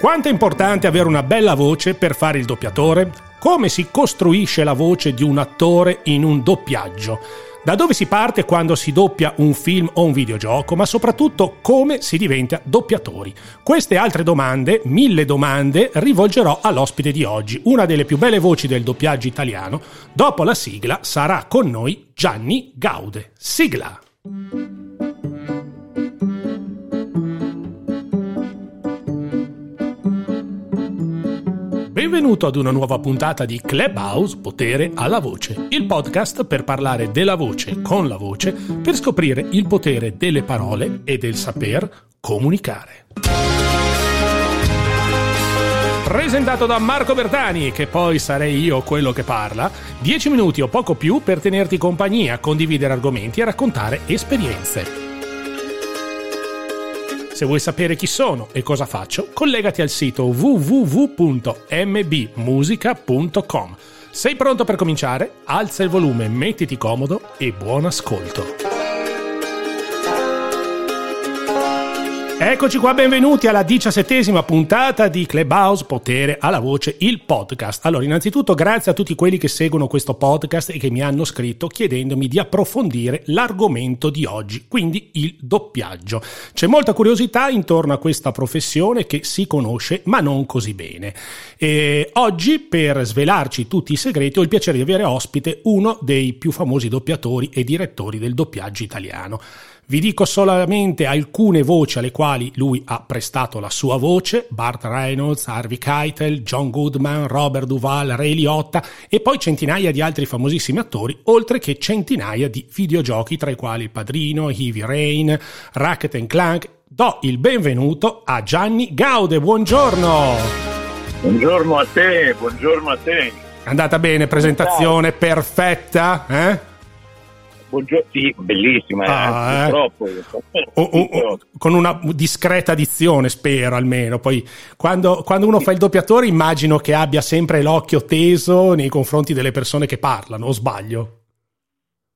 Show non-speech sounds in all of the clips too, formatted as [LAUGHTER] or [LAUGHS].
Quanto è importante avere una bella voce per fare il doppiatore? Come si costruisce la voce di un attore in un doppiaggio? Da dove si parte quando si doppia un film o un videogioco, ma soprattutto come si diventa doppiatori? Queste altre domande, mille domande, rivolgerò all'ospite di oggi, una delle più belle voci del doppiaggio italiano. Dopo la sigla sarà con noi Gianni Gaude. Sigla! Benvenuto ad una nuova puntata di Clubhouse Potere alla Voce, il podcast per parlare della voce con la voce, per scoprire il potere delle parole e del saper comunicare. Presentato da Marco Bertani, che poi sarei io quello che parla, 10 minuti o poco più per tenerti compagnia, condividere argomenti e raccontare esperienze. Se vuoi sapere chi sono e cosa faccio, collegati al sito www.mbmusica.com. Sei pronto per cominciare? Alza il volume, mettiti comodo e buon ascolto. Eccoci qua, benvenuti alla diciassettesima puntata di Clubhouse Potere alla Voce, il podcast. Allora, innanzitutto grazie a tutti quelli che seguono questo podcast e che mi hanno scritto chiedendomi di approfondire l'argomento di oggi, quindi il doppiaggio. C'è molta curiosità intorno a questa professione che si conosce ma non così bene. E oggi, per svelarci tutti i segreti, ho il piacere di avere ospite uno dei più famosi doppiatori e direttori del doppiaggio italiano. Vi dico solamente alcune voci alle quali lui ha prestato la sua voce, Bart Reynolds, Harvey Keitel, John Goodman, Robert Duval, Ray Liotta e poi centinaia di altri famosissimi attori, oltre che centinaia di videogiochi tra i quali Il Padrino, Heavy Rain, Racket Clank. Do il benvenuto a Gianni Gaude, buongiorno! Buongiorno a te, buongiorno a te. È andata bene, presentazione perfetta, eh? Buongiorno, sì, bellissima, eh, ah, eh. troppo. O, o, o, con una discreta dizione, spero almeno. Poi, quando, quando, uno fa il doppiatore, immagino che abbia sempre l'occhio teso nei confronti delle persone che parlano, o sbaglio?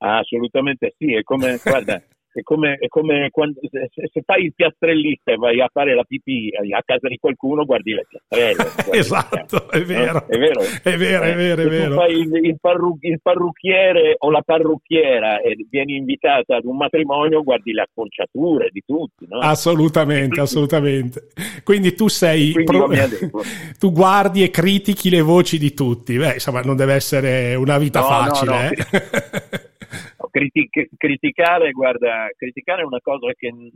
assolutamente sì, è come, guarda, è come, è come quando, se, se, fai il piastrellista e vai a fare la pipì a casa di qualcuno, guardi le piastrelle. [LAUGHS] esatto, è vero. No? È vero, è vero, è vero. È vero. Se fai il, il, parru- il, parrucchiere o la parrucchiera e vieni invitata ad un matrimonio, guardi le acconciature di tutti. No? Assolutamente, assolutamente. Quindi tu sei... Quindi pro- [LAUGHS] tu guardi e critichi le voci di tutti. Beh, insomma, non deve essere una vita no, facile. No, eh? [LAUGHS] critic- criticare, guarda, criticare è una cosa che n-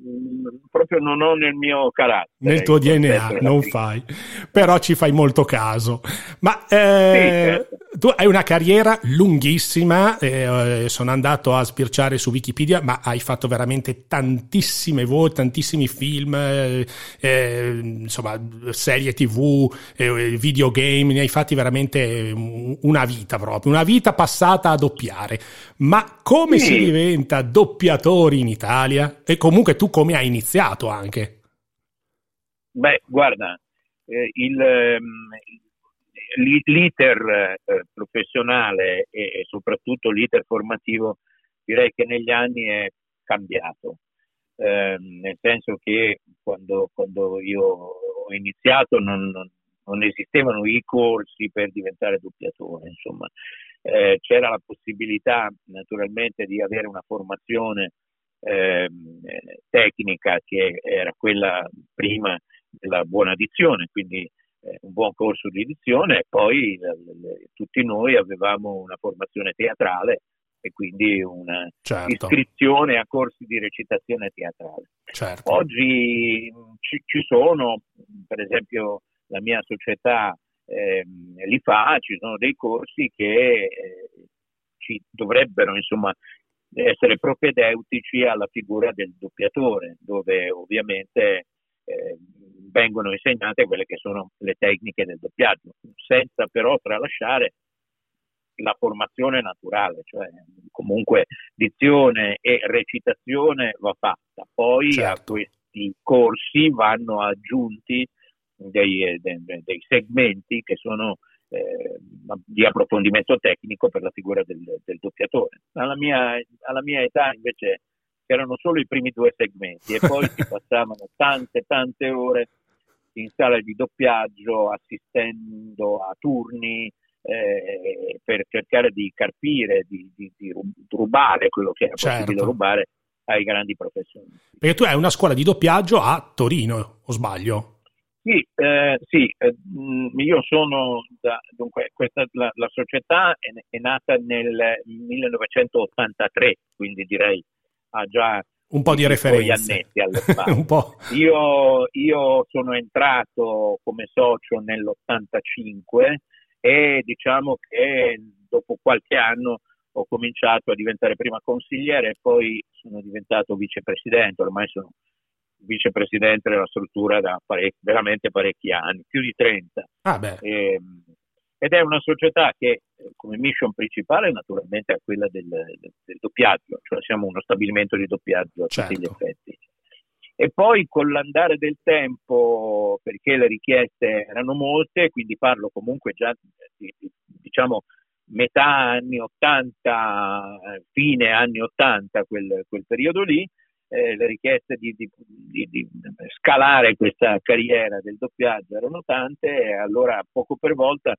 proprio non ho nel mio carattere. Nel tuo DNA non fai, però ci fai molto caso. Ma eh, sì, certo. tu hai una carriera lunghissima, eh, sono andato a spirciare su Wikipedia, ma hai fatto veramente tantissime voci, tantissimi film, eh, eh, insomma, serie tv, eh, videogame, ne hai fatti veramente una vita proprio, una vita passata a doppiare. Ma come sì. si diventa doppiatori in Italia? E comunque tu come hai iniziato anche? Beh, guarda, eh, il, ehm, l'iter eh, professionale e, e, soprattutto l'iter formativo direi che negli anni è cambiato, eh, nel senso che quando, quando io ho iniziato non, non, non, esistevano i corsi per diventare doppiatore, insomma, eh, c'era la possibilità naturalmente di avere una formazione eh, tecnica che era quella prima della buona dizione, quindi eh, un buon corso di edizione e poi tutti noi avevamo una formazione teatrale e quindi una certo. iscrizione a corsi di recitazione teatrale. Certo. Oggi ci, ci, sono, per esempio la mia società eh, li fa, ci sono dei corsi che eh, ci dovrebbero insomma essere propedeutici alla figura del doppiatore, dove ovviamente eh, vengono insegnate quelle che sono le tecniche del doppiaggio, senza però tralasciare la formazione naturale, cioè comunque dizione e recitazione va fatta, poi certo. a questi corsi vanno aggiunti dei, dei, dei segmenti che sono eh, di approfondimento tecnico per la figura del, del doppiatore. Alla mia, alla mia, età invece erano solo i primi due segmenti e poi si [LAUGHS] passavano tante tante ore in sala di doppiaggio assistendo a turni eh, per cercare di carpire, di, di, di rubare quello che era certo. possibile rubare ai grandi professionisti. Perché tu hai una scuola di doppiaggio a Torino, o sbaglio? Sì, eh, sì eh, mm, io sono, da, dunque, questa, la, la società è, è, nata nel 1983, quindi direi ha già un po' di referenze. [LAUGHS] un po'. Io, io sono entrato come socio nell'85 e diciamo che dopo qualche anno ho cominciato a diventare prima consigliere e poi sono diventato vicepresidente, ormai sono vicepresidente della struttura da parecchi, veramente parecchi anni, più di 30. Ah e, ehm, ed è una società che come mission principale naturalmente è quella del, del, doppiaggio, cioè siamo uno stabilimento di doppiaggio a certo. tutti gli certo. effetti. E poi con l'andare del tempo, perché le richieste erano molte, quindi parlo comunque già di, di diciamo metà anni 80, fine anni 80, quel, quel periodo lì, eh, le richieste di, di, di, di, scalare questa carriera del doppiaggio erano tante e allora poco per volta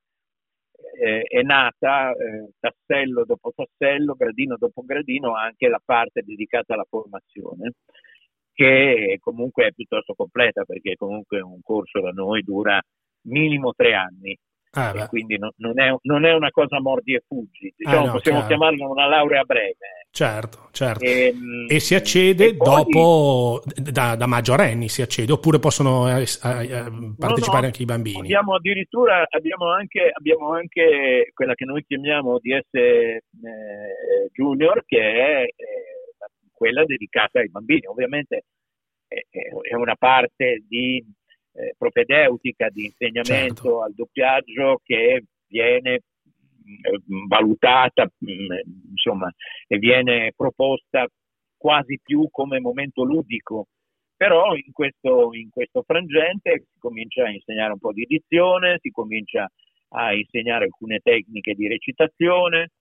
eh, è nata eh, tassello dopo tassello, gradino dopo gradino anche la parte dedicata alla formazione che comunque è piuttosto completa perché comunque un corso da noi dura minimo tre anni Ah, quindi no, non, è, non, è, una cosa mordi e fuggi, diciamo, ah, no, possiamo chiaro. chiamarla una laurea breve. Certo, certo. E, ehm, e si accede e dopo, da, da, maggiorenni si accede, oppure possono eh, eh, partecipare no, anche i bambini? Abbiamo addirittura abbiamo anche, abbiamo anche, quella che noi chiamiamo DS eh, Junior, che è eh, quella dedicata ai bambini. Ovviamente è, è una parte di eh, propedeutica di insegnamento certo. al doppiaggio che viene mm, valutata mm, insomma, e viene proposta quasi più come momento ludico. Però in questo, in questo frangente si comincia a insegnare un po' di dizione, si comincia a insegnare alcune tecniche di recitazione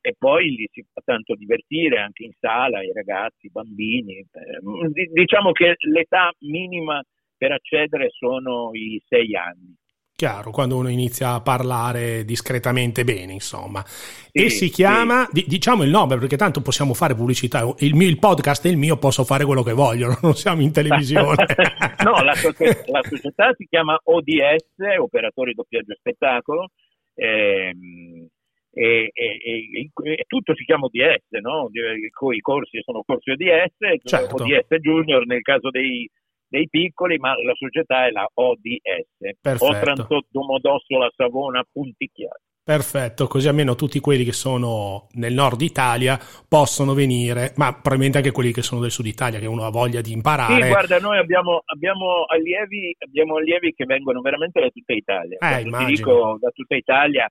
e poi li si fa tanto divertire anche in sala i ragazzi, i bambini. Eh, diciamo che l'età minima per accedere sono i sei anni. Chiaro, quando uno inizia a parlare discretamente bene, insomma. Sì, e si chiama, sì. diciamo il nome, perché tanto possiamo fare pubblicità. Il, mio, il, podcast è il mio, posso fare quello che voglio, [LAUGHS] non siamo in televisione. [LAUGHS] no, la, la, società si chiama ODS, Operatori Doppiaggio Spettacolo. Ehm, e, e, e, e, tutto si chiama ODS, no? I corsi sono corsi ODS, certo. ODS Junior nel caso dei dei piccoli, ma la società è la ODS, Perfetto. Otranto Domodossola Savona Punticchiato. Perfetto, così almeno tutti quelli che sono nel nord Italia possono venire, ma probabilmente anche quelli che sono del sud Italia, che uno ha voglia di imparare. Sì, guarda, noi abbiamo, abbiamo, allievi, abbiamo allievi che vengono veramente da tutta Italia. Eh, ti dico da tutta Italia,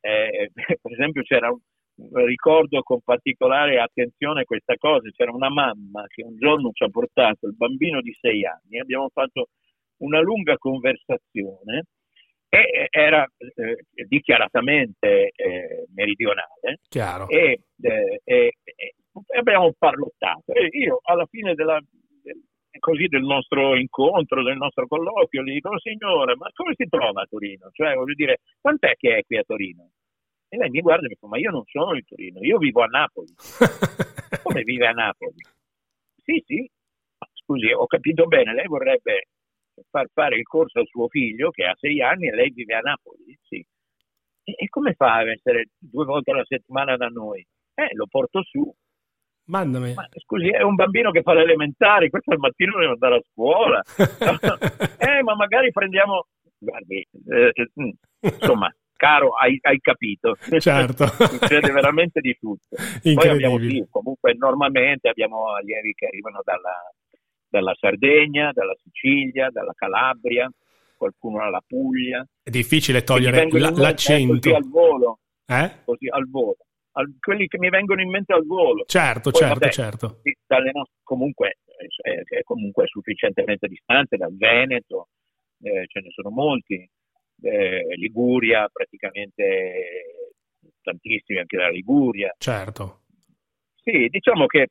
eh, [LAUGHS] per esempio c'era un, ricordo con particolare attenzione questa cosa, c'era una mamma che un giorno ci ha portato il bambino di sei anni, abbiamo fatto una lunga conversazione e era eh, dichiaratamente eh, meridionale e, eh, abbiamo parlottato e io alla fine della, del, così, del nostro incontro, del nostro colloquio, gli dico signore ma come si trova a Torino? Cioè voglio dire quant'è che è qui a Torino? E lei mi guarda e mi fa, ma io non sono di Torino, io vivo a Napoli. [LAUGHS] Come vive a Napoli? Sì, sì, scusi, ho capito bene, lei vorrebbe far fare il corso al suo figlio che ha sei anni e lei vive a Napoli? Sì. E, e come fa a essere due volte alla settimana da noi? Eh, lo porto su. Mandami. Ma, scusi, è un bambino che fa le elementari, questo al mattino deve andare a scuola. [LAUGHS] eh, ma magari prendiamo... Guardi, eh, mm, insomma, [LAUGHS] caro, hai, hai capito. Certo. [LAUGHS] Succede veramente di tutto. Poi abbiamo sì, comunque normalmente abbiamo allievi che arrivano dalla, dalla Sardegna, dalla Sicilia, dalla Calabria, qualcuno dalla Puglia. È difficile togliere l- l'accento. Così al volo. Eh? Così al volo. Al, quelli che mi vengono in mente al volo. Certo, Poi, certo, vabbè, certo. Nostre, comunque è, è, comunque sufficientemente distante dal Veneto, eh, ce ne sono molti eh, Liguria, praticamente tantissimi anche dalla Liguria. Certo. Sì, diciamo che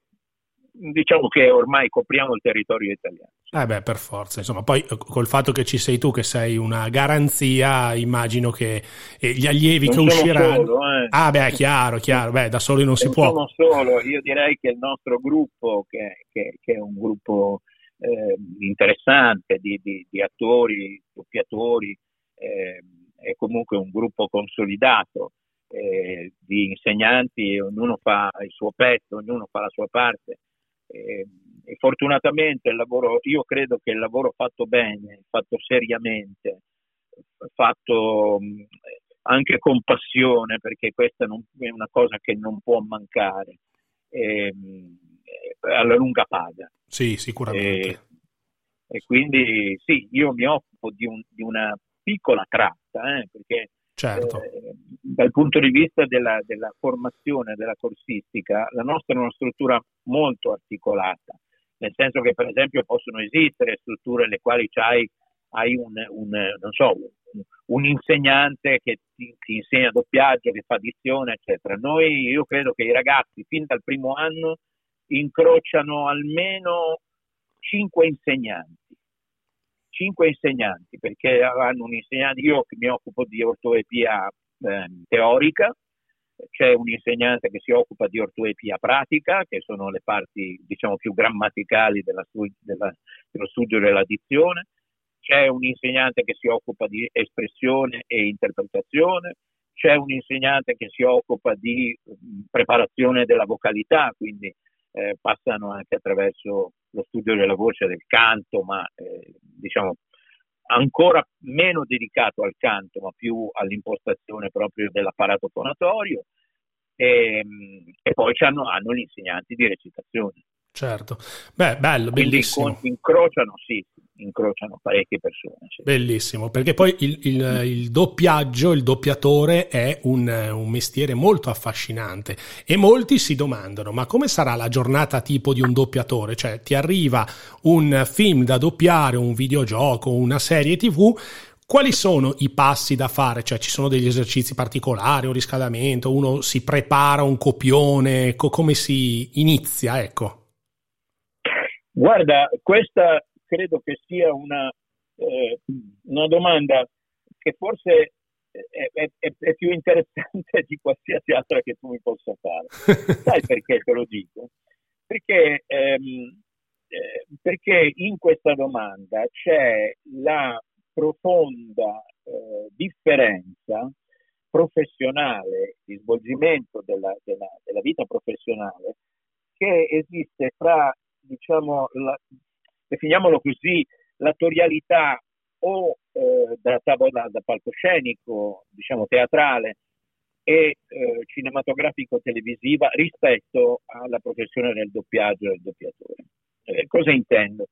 diciamo che ormai copriamo il territorio italiano. Eh beh, per forza, insomma, poi eh, col fatto che ci sei tu che sei una garanzia, immagino che eh, gli allievi non che usciranno... Solo, eh. Ah beh, chiaro, chiaro, beh, da soli non si può. Non solo, io direi che il nostro gruppo, che, che, che è un gruppo eh, interessante di, di, di, attori, doppiatori, eh, è comunque un gruppo consolidato eh, di insegnanti, ognuno fa il suo pezzo, ognuno fa la sua parte e, e fortunatamente il lavoro, io credo che il lavoro fatto bene, fatto seriamente, fatto anche con passione, perché questa non, è una cosa che non può mancare, e, alla lunga paga. Sì, sicuramente. E, e, quindi sì, io mi occupo di, un, di una piccola tratta, eh, perché certo. eh, dal punto di vista della, della, formazione, della corsistica, la nostra è una struttura molto articolata, nel senso che per esempio possono esistere strutture nelle quali hai, hai un, un, so, un, un, insegnante che ti, ti, insegna doppiaggio, che fa dizione, eccetera. Noi, io credo che i ragazzi fin dal primo anno incrociano almeno cinque insegnanti cinque insegnanti, perché hanno un insegnante, io mi occupo di ortoepia eh, teorica, c'è un insegnante che si occupa di ortoepia pratica, che sono le parti diciamo più grammaticali della, della, dello studio della dizione, c'è un insegnante che si occupa di espressione e interpretazione, c'è un insegnante che si occupa di preparazione della vocalità, quindi eh, passano anche attraverso lo studio della voce, del canto, ma eh, diciamo ancora meno dedicato al canto, ma più all'impostazione proprio dell'apparato fonatorio. E, e poi hanno gli insegnanti di recitazione. Certo, beh, bello, Quindi bellissimo. incrociano, sì, incrociano parecchie persone. Sì. Bellissimo, perché poi il, il, il, doppiaggio, il doppiatore è un, un, mestiere molto affascinante e molti si domandano ma come sarà la giornata tipo di un doppiatore? Cioè ti arriva un film da doppiare, un videogioco, una serie tv, quali sono i passi da fare? Cioè ci sono degli esercizi particolari, un riscaldamento, uno si prepara un copione, co- come si inizia? Ecco. Guarda, questa credo che sia una, eh, una domanda che forse è, è, è, più interessante di qualsiasi altra che tu mi possa fare. [LAUGHS] Sai perché te lo dico? Perché, ehm, eh, perché in questa domanda c'è la profonda eh, differenza professionale, di svolgimento della, della, della vita professionale che esiste fra diciamo, la, definiamolo così, l'attorialità o eh, da tavola da palcoscenico, diciamo teatrale, e eh, cinematografico-televisiva rispetto alla professione del doppiaggio e del doppiatore. Eh, cosa intendo?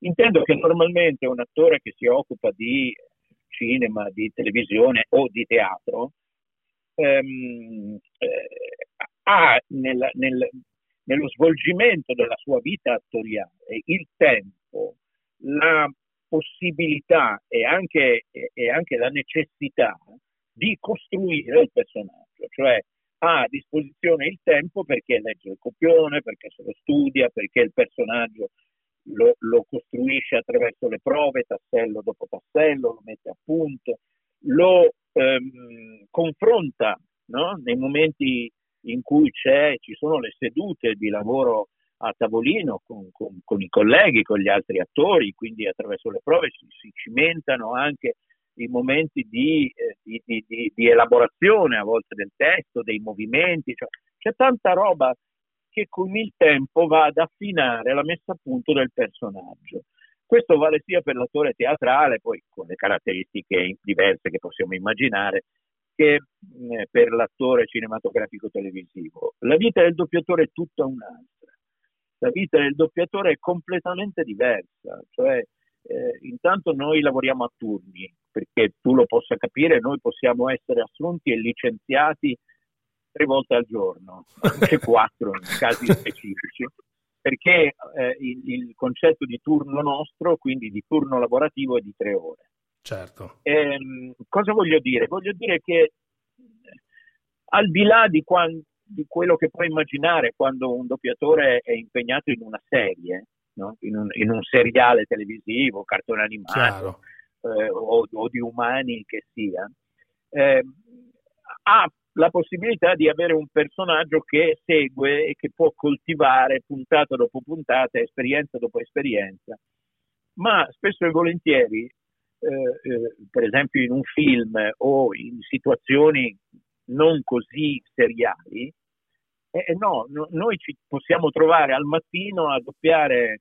Intendo che normalmente un attore che si occupa di cinema, di televisione o di teatro ehm, eh, ha nel, nel, nello svolgimento della sua vita attoriale il tempo, la possibilità e anche, e anche la necessità di costruire il personaggio, cioè ha a disposizione il tempo perché legge il copione, perché se lo studia, perché il personaggio lo, lo, costruisce attraverso le prove, tassello dopo tassello, lo mette a punto, lo ehm, confronta no? nei momenti in cui ci sono le sedute di lavoro a tavolino con, con, con, i colleghi, con gli altri attori, quindi attraverso le prove si, si cimentano anche i momenti di, eh, di, di, di, elaborazione a volte del testo, dei movimenti, cioè, c'è tanta roba che con il tempo va ad affinare la messa a punto del personaggio. Questo vale sia per l'attore teatrale, poi con le caratteristiche diverse che possiamo immaginare, che eh, per l'attore cinematografico televisivo. La vita del doppiatore è tutta un'altra. La vita del doppiatore è completamente diversa, cioè eh, intanto noi lavoriamo a turni, perché tu lo possa capire, noi possiamo essere assunti e licenziati tre volte al giorno, anche [LAUGHS] quattro in casi specifici, perché eh, il, il concetto di turno nostro, quindi di turno lavorativo, è di tre ore. Certo. Ehm, cosa voglio dire? Voglio dire che al di là di, quando, di, quello che puoi immaginare quando un doppiatore è impegnato in una serie, no? in, un, in, un, seriale televisivo, cartone animato eh, o, o, di umani che sia, eh, ha la possibilità di avere un personaggio che segue e che può coltivare puntata dopo puntata, esperienza dopo esperienza. Ma spesso e volentieri, eh, eh, per esempio in un film o in situazioni non così seriali, eh, no, no, noi ci possiamo trovare al mattino a doppiare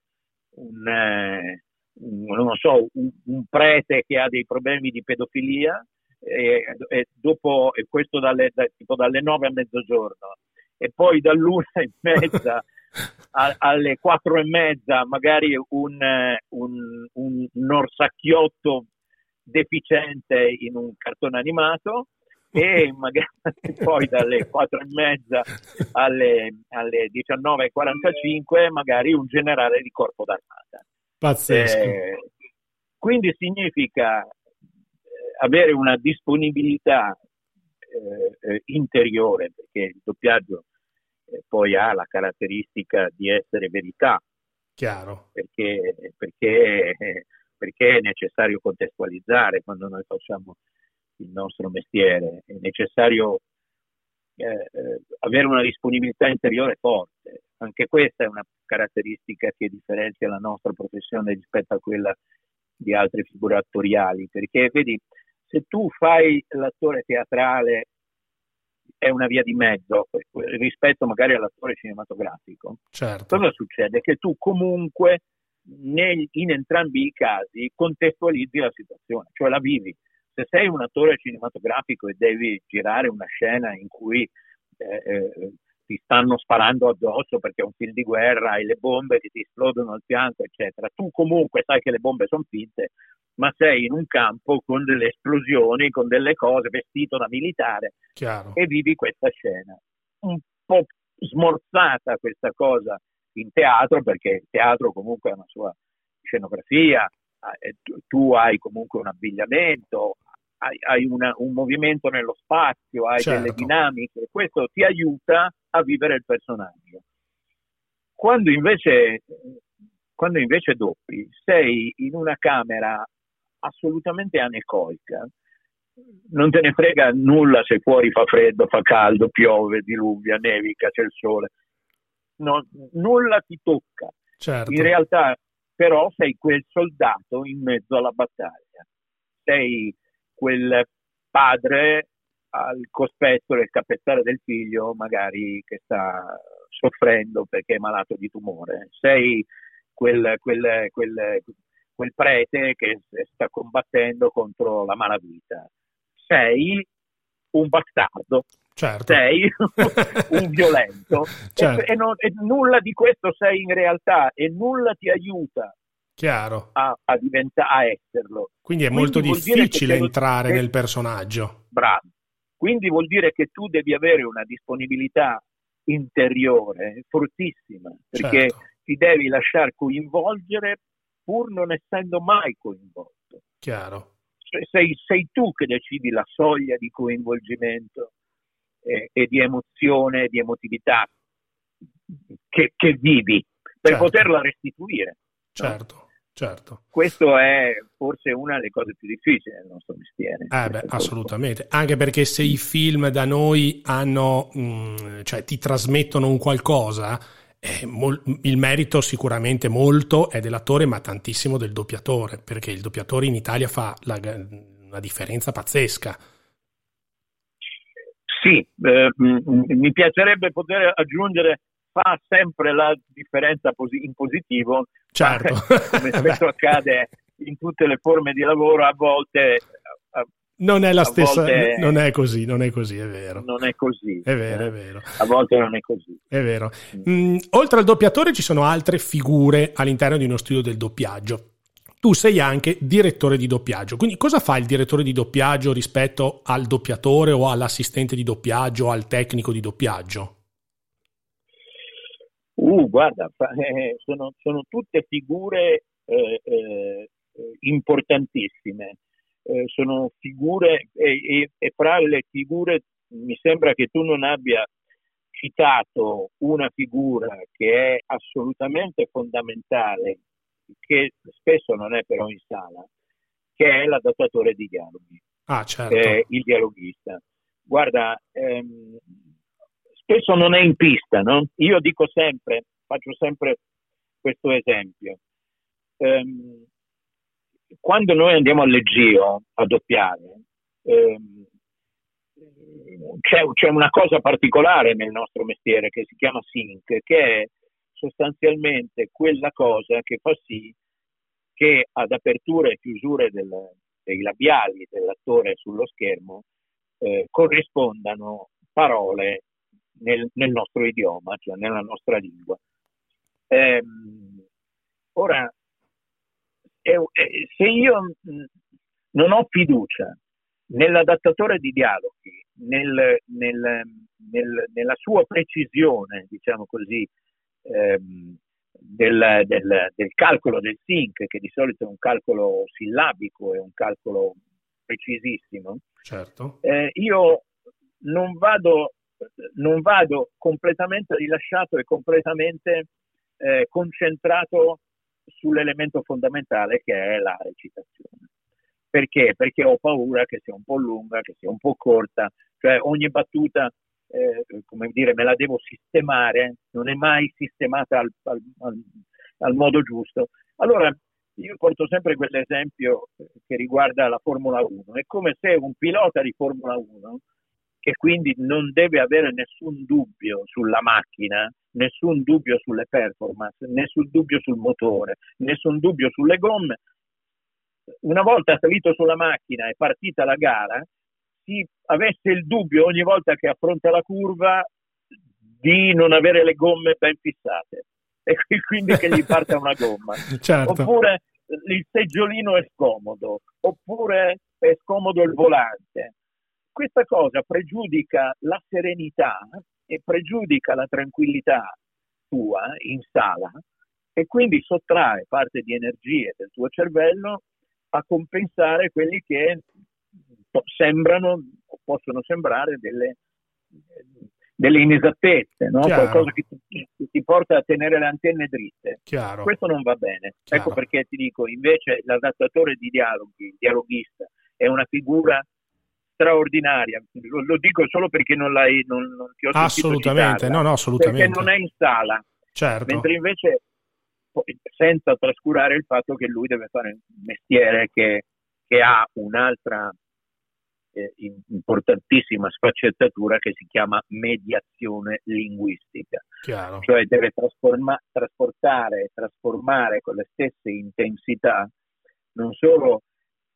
un, eh, un, so, un, un prete che ha dei problemi di pedofilia e, e dopo, e questo dalle, da, tipo dalle 9 a mezzogiorno e poi dall'una e [LAUGHS] mezza a, alle quattro e mezza magari un, un, un, un orsacchiotto deficiente in un cartone animato e [LAUGHS] magari poi dalle quattro e mezza alle, alle 19.45 magari un generale di corpo d'armata. Pazzesco. Eh, quindi significa avere una disponibilità eh, eh, interiore, perché il doppiaggio eh, poi ha la caratteristica di essere verità. Chiaro. Perché, perché, perché è necessario contestualizzare quando noi facciamo il nostro mestiere, è necessario eh, eh, avere una disponibilità interiore forte. Anche questa è una caratteristica che differenzia la nostra professione rispetto a quella di altre figure attoriali, perché vedi, se tu fai l'attore teatrale è una via di mezzo rispetto magari all'attore cinematografico. Certo. Cosa succede? Che tu comunque nel, in entrambi i casi contestualizzi la situazione, cioè la vivi. Se sei un attore cinematografico e devi girare una scena in cui eh, eh, ti stanno sparando addosso perché è un film di guerra, hai le bombe che ti esplodono al fianco, eccetera, tu comunque sai che le bombe sono finte, ma sei in un campo con delle esplosioni, con delle cose, vestito da militare Chiaro. e vivi questa scena. Un po' smorzata questa cosa in teatro, perché il teatro comunque ha una sua scenografia, eh, tu, hai comunque un abbigliamento, hai, hai una, un movimento nello spazio, hai certo. delle dinamiche, questo ti aiuta a vivere il personaggio. Quando invece, quando invece doppi, sei in una camera assolutamente anecoica. Non te ne frega nulla se fuori fa freddo, fa caldo, piove, diluvia, nevica, c'è il sole. No, nulla ti tocca. Certo. In realtà, però, sei quel soldato in mezzo alla battaglia. Sei quel padre al cospetto del capezzale del figlio, magari che sta soffrendo perché è malato di tumore. Sei quel, quel, quel, quel prete che sta combattendo contro la malavita. Sei un bastardo, certo. sei [LAUGHS] un violento certo. e, e, non, e, nulla di questo sei in realtà e nulla ti aiuta Chiaro. A, a, diventa, a esserlo. Quindi è Quindi molto difficile entrare nel personaggio. Bravo. Quindi vuol dire che tu devi avere una disponibilità interiore fortissima, perché certo. ti devi lasciare coinvolgere pur non essendo mai coinvolto. Chiaro. Cioè, sei, sei, tu che decidi la soglia di coinvolgimento eh, e di emozione, di emotività che, che vivi per certo. poterla restituire. Certo. Certo. Questo è forse una delle cose più difficili del nostro mestiere. Eh beh, assolutamente, anche perché se i film da noi hanno, mh, mm, cioè ti trasmettono un qualcosa, eh, mol- il merito sicuramente molto è dell'attore, ma tantissimo del doppiatore, perché il doppiatore in Italia fa la, una differenza pazzesca. Sì, eh, mi piacerebbe poter aggiungere fa sempre la differenza in positivo, certo. [LAUGHS] come [LAUGHS] spesso accade in tutte le forme di lavoro, a volte non è la stessa, volte... non è così, non è così, è vero. Non è così. È vero, è vero. A volte non è così. È vero. Mm, oltre al doppiatore ci sono altre figure all'interno di uno studio del doppiaggio. Tu sei anche direttore di doppiaggio, quindi cosa fa il direttore di doppiaggio rispetto al doppiatore o all'assistente di doppiaggio o al tecnico di doppiaggio? Uh, guarda, eh, sono, sono, tutte figure eh, eh, importantissime eh, sono figure e, e, e fra le figure mi sembra che tu non abbia citato una figura che è assolutamente fondamentale, che spesso non è però in sala, che è l'adattatore di dialoghi, ah, certo. il dialoghista. Guarda, ehm, spesso non è in pista, no? Io dico sempre, faccio sempre questo esempio. Ehm, quando noi andiamo al leggio a doppiare, ehm, c'è, c'è, una cosa particolare nel nostro mestiere che si chiama sync, che è sostanzialmente quella cosa che fa sì che ad aperture e chiusure del, dei labiali dell'attore sullo schermo eh, corrispondano parole nel, nel, nostro idioma, cioè nella nostra lingua. Eh, ora, è, se io non ho fiducia nell'adattatore di dialoghi, nel, nel, nel, nella sua precisione, diciamo così, ehm, del, del, del, calcolo del sync, che di solito è un calcolo sillabico, è un calcolo precisissimo, certo. eh, io non vado, non vado completamente rilasciato e completamente eh, concentrato sull'elemento fondamentale che è la recitazione. Perché? Perché ho paura che sia un po' lunga, che sia un po' corta, cioè ogni battuta, eh, come dire, me la devo sistemare, non è mai sistemata al, al, al, modo giusto. Allora, io porto sempre quell'esempio che riguarda la Formula 1. È come se un pilota di Formula 1, che quindi non deve avere nessun dubbio sulla macchina, nessun dubbio sulle performance, nessun dubbio sul motore, nessun dubbio sulle gomme, una volta salito sulla macchina e partita la gara, si avesse il dubbio ogni volta che affronta la curva di non avere le gomme ben fissate e [LAUGHS] quindi che gli parta una gomma. [LAUGHS] certo. Oppure il seggiolino è scomodo, oppure è scomodo il volante. Questa cosa pregiudica la serenità e pregiudica la tranquillità tua in sala e quindi sottrae parte di energie del tuo cervello a compensare quelli che sembrano o possono sembrare delle, delle inesattezze, no? qualcosa che ti, che ti, porta a tenere le antenne dritte. Chiaro. Questo non va bene. Chiaro. Ecco perché ti dico, invece l'adattatore di dialoghi, il dialoghista, è una figura straordinaria. Lo, lo dico solo perché non, l'hai, non, non ti ho Assolutamente, no, no, assolutamente. Perché non è in sala. Certo. Mentre invece senza trascurare il fatto che lui deve fare un mestiere che, che ha un'altra eh, importantissima sfaccettatura che si chiama mediazione linguistica, Chiaro. cioè deve trasforma- trasportare e trasformare con le stesse intensità non solo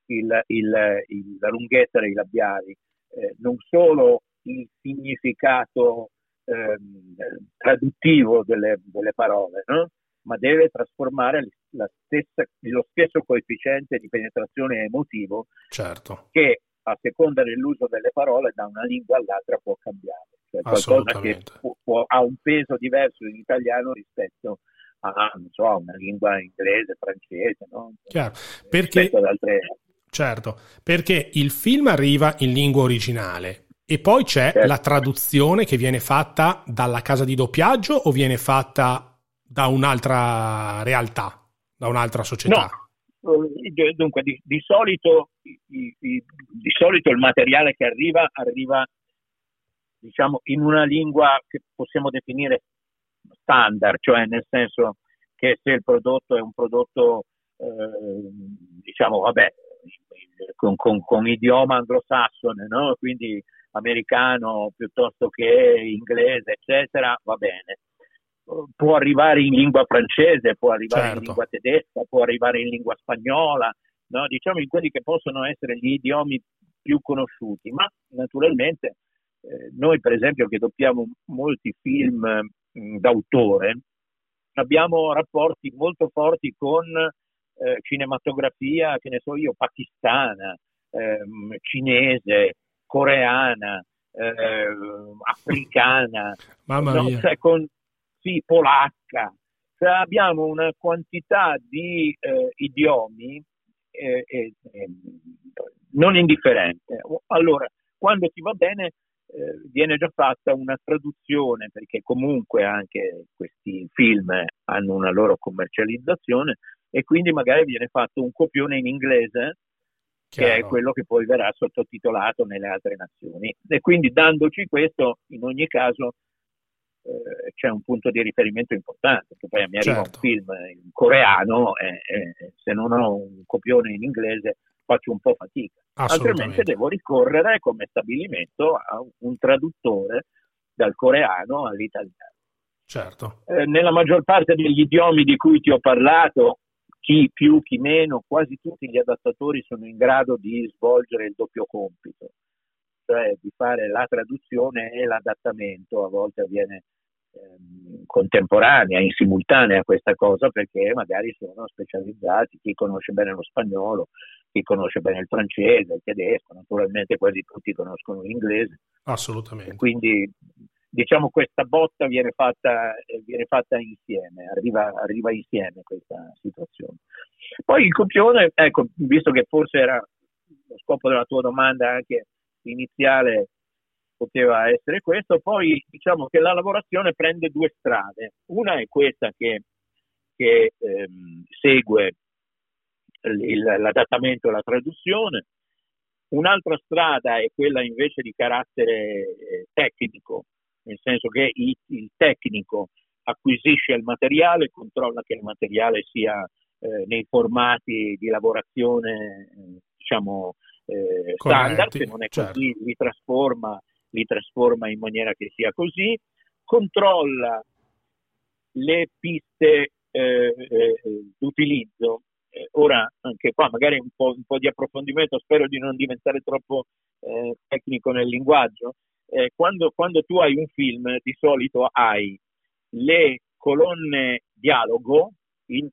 il, il, il, la lunghezza dei labiali, eh, non solo il significato eh, traduttivo delle, delle parole, no? ma deve trasformare stessa, lo stesso coefficiente di penetrazione emotivo certo. che a seconda dell'uso delle parole da una lingua all'altra può cambiare. Cioè qualcosa che può, può, ha un peso diverso in italiano rispetto a so, una lingua inglese, francese. No? Chiaro, perché, certo, perché il film arriva in lingua originale, e poi c'è certo. la traduzione che viene fatta dalla casa di doppiaggio o viene fatta da un'altra realtà, da un'altra società? No. Dunque, di, di, solito, di, di, solito, il materiale che arriva arriva diciamo, in una lingua che possiamo definire standard, cioè nel senso che se il prodotto è un prodotto, eh, diciamo, vabbè, con, con, con idioma anglosassone, no? quindi americano piuttosto che inglese, eccetera, va bene può arrivare in lingua francese, può arrivare certo. in lingua tedesca, può arrivare in lingua spagnola, no? diciamo in quelli che possono essere gli idiomi più conosciuti, ma naturalmente eh, noi per esempio che doppiamo molti film mh, d'autore, abbiamo rapporti molto forti con eh, cinematografia, che ne so io, pakistana, ehm, cinese, coreana, eh, africana, no? Cioè, con, sì, polacca, cioè abbiamo una quantità di eh, idiomi eh, eh, non indifferente. Allora, quando ti va bene, eh, viene già fatta una traduzione, perché comunque anche questi film hanno una loro commercializzazione, e quindi magari viene fatto un copione in inglese Chiaro. che è quello che poi verrà sottotitolato nelle altre nazioni. E quindi dandoci questo, in ogni caso, eh, c'è un punto di riferimento importante, che poi mi arriva certo. un film in coreano e, e, se non ho un copione in inglese faccio un po' fatica. Altrimenti devo ricorrere come stabilimento a un traduttore dal coreano all'italiano. Certo. Eh, nella maggior parte degli idiomi di cui ti ho parlato, chi più, chi meno, quasi tutti gli adattatori sono in grado di svolgere il doppio compito, cioè di fare la traduzione e l'adattamento, a volte avviene ehm, contemporanea, in simultanea questa cosa perché magari sono specializzati, chi conosce bene lo spagnolo, chi conosce bene il francese, il tedesco, naturalmente quasi tutti conoscono l'inglese. Assolutamente. quindi diciamo questa botta viene fatta, viene fatta insieme, arriva, arriva, insieme questa situazione. Poi il copione, ecco, visto che forse era lo scopo della tua domanda anche iniziale, poteva essere questo, poi diciamo che la lavorazione prende due strade. Una è questa che, che ehm, segue il, l'adattamento e la traduzione, un'altra strada è quella invece di carattere eh, tecnico, nel senso che il, il tecnico acquisisce il materiale, controlla che il materiale sia eh, nei formati di lavorazione eh, diciamo eh, standard, se non è certo. così li trasforma, li trasforma in maniera che sia così, controlla le piste eh, eh, d'utilizzo. Ora anche qua magari un po', un po', di approfondimento, spero di non diventare troppo tecnico nel linguaggio, eh, quando, quando, tu hai un film di solito hai le colonne dialogo, in,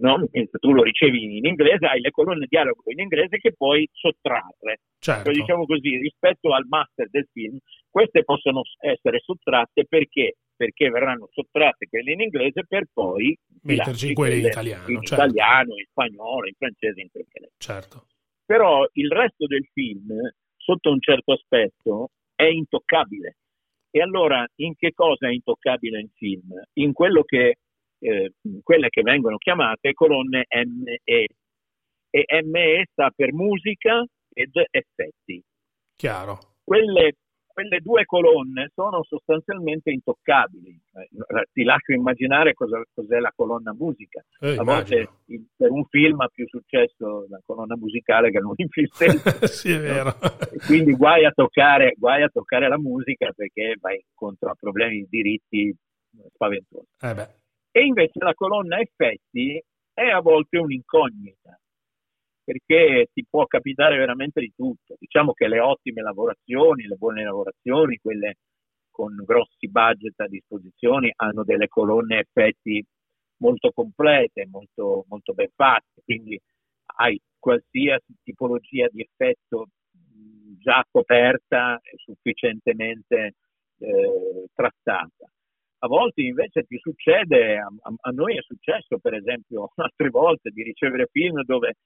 no? tu lo ricevi in inglese, hai le colonne dialogo in inglese che puoi sottrarre. Certo. Cioè, diciamo così, rispetto al master del film, queste possono essere sottratte perché? Perché verranno sottratte quelle in inglese per poi metterci quelle in italiano, in, certo. italiano, in spagnolo, in francese, in inglese. Certo. Però il resto del film, sotto un certo aspetto, è intoccabile. E allora in che cosa è intoccabile in film? In quello che, eh, quelle che vengono chiamate colonne ME. E ME sta per musica ed effetti. Chiaro. Quelle quelle due colonne sono sostanzialmente intoccabili. Eh, ti lascio immaginare cosa, cos'è la colonna musica. Eh, a volte il, per un film ha più successo la colonna musicale che non il film stesso. sì, è vero. Quindi guai a, toccare, guai a, toccare, la musica perché vai incontro a problemi di diritti spaventosi. Eh e invece la colonna effetti è a volte un'incognita perché ti può capitare veramente di tutto. Diciamo che le ottime lavorazioni, le buone lavorazioni, quelle con grossi budget a disposizione, hanno delle colonne effetti molto complete, molto, molto ben fatte, quindi hai qualsiasi tipologia di effetto già coperta e sufficientemente eh, trattata. A volte invece ti succede, a, a, noi è successo per esempio [LAUGHS] altre volte di ricevere film dove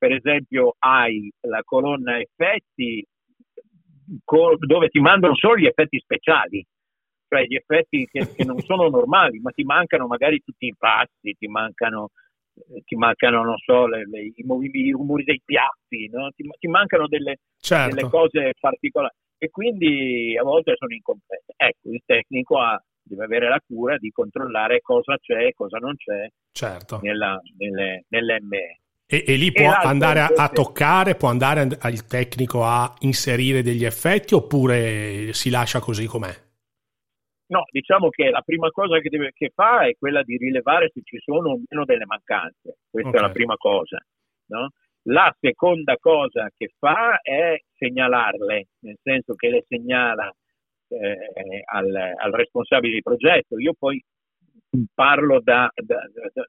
per esempio hai la colonna effetti dove ti mandano solo gli effetti speciali, cioè gli effetti che, [LAUGHS] che non sono normali, ma ti mancano magari tutti i passi, ti mancano, ti mancano non so, le, le, i, movimenti, i, rumori dei piatti, no? ti, ti, mancano delle, certo. delle, cose particolari e quindi a volte sono incomplete. Ecco, il tecnico ha, deve avere la cura di controllare cosa c'è e cosa non c'è certo. nella, nelle, nell'ME. E, e lì può andare a, a, toccare, può andare il tecnico a inserire degli effetti oppure si lascia così com'è? No, diciamo che la prima cosa che, deve, che fa è quella di rilevare se ci sono o meno delle mancanze. Questa okay. è la prima cosa. No? La seconda cosa che fa è segnalarle, nel senso che le segnala eh, al, al, responsabile di progetto. Io poi parlo da, da, da,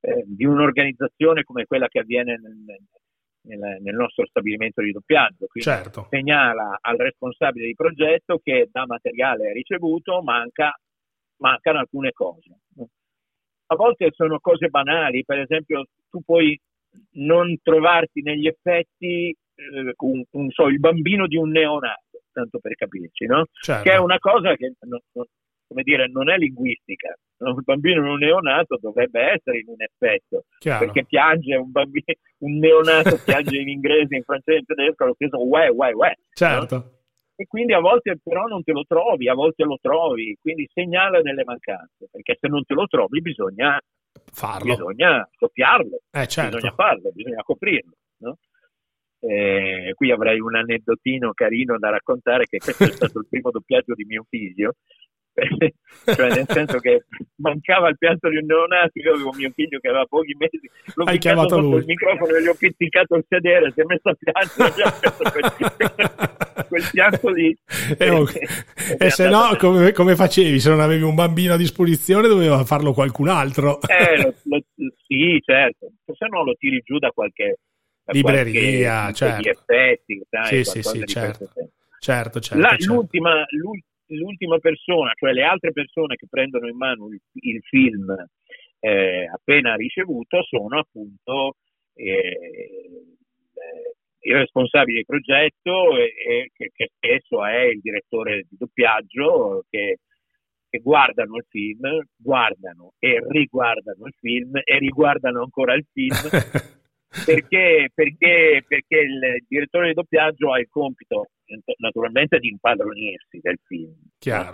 eh, di un'organizzazione come quella che avviene nel, nel, nel nostro stabilimento di doppiaggio. Quindi certo. segnala al responsabile di progetto che da materiale ricevuto manca, mancano alcune cose. A volte sono cose banali, per esempio tu puoi non trovarsi negli effetti eh, un, un, so, il bambino di un neonato, tanto per capirci, no? Certo. Che è una cosa che non, come dire, non è linguistica. Il bambino in un neonato dovrebbe essere in un effetto, Chiaro. perché piange un bambino, un neonato [LAUGHS] piange in inglese, in francese, in tedesco, lo stesso uè, uè, uè. Certo. No? E quindi a volte però non te lo trovi, a volte lo trovi, quindi segnala delle mancanze, perché se non te lo trovi bisogna farlo. Bisogna soffiarlo, eh, certo. bisogna farlo, bisogna coprirlo. No? Eh, qui avrei un aneddotino carino da raccontare che questo è stato il primo doppiaggio di mio figlio [LAUGHS] cioè nel senso che mancava il pianto di un neonato io avevo mio figlio che aveva pochi mesi. L'ho Hai chiamato lui. il microfono e gli ho pizzicato il sedere si è messo a piangere quel, [LAUGHS] pianto lì. E, oh, [LAUGHS] e se no come, come, facevi? Se non avevi un bambino a disposizione doveva farlo qualcun altro. Eh, lo, lo, sì certo. Se no lo tiri giù da qualche da libreria qualche, certo. di effetti sai, sì sì sì certo. certo, certo, La, certo. L'ultima, l'ultima l'ultima persona, cioè le altre persone che prendono in mano il, il film eh, appena ricevuto sono appunto eh, il responsabile del progetto e, e che, che, spesso è il direttore di doppiaggio che, che guardano il film, guardano e riguardano il film e riguardano ancora il film. [LAUGHS] Perché, perché, perché il direttore di doppiaggio ha il compito naturalmente di impadronirsi del film,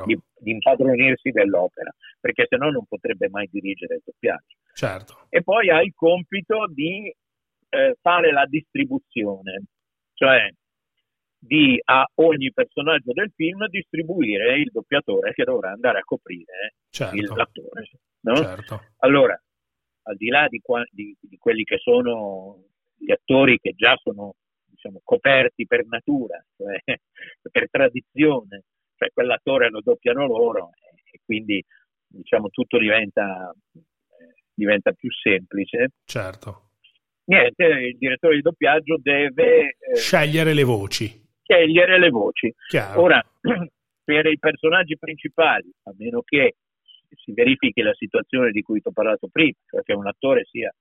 di, di, impadronirsi dell'opera, perché se no non potrebbe mai dirigere il doppiaggio. Certo. E poi ha il compito di eh, fare la distribuzione, cioè di a ogni personaggio del film distribuire il doppiatore che dovrà andare a coprire certo. il, l'attore. No? Certo. Allora, al di là di, di, di quelli che sono gli attori che già sono diciamo, coperti per natura, cioè [LAUGHS] per tradizione, cioè quell'attore lo doppiano loro e quindi diciamo, tutto diventa, eh, diventa più semplice. Certo. Niente, il direttore di doppiaggio deve eh, scegliere le voci. Scegliere le voci. Chiaro. Ora, [CLEARS THROAT] per i personaggi principali, a meno che si verifichi la situazione di cui ti ho parlato prima, cioè che un attore sia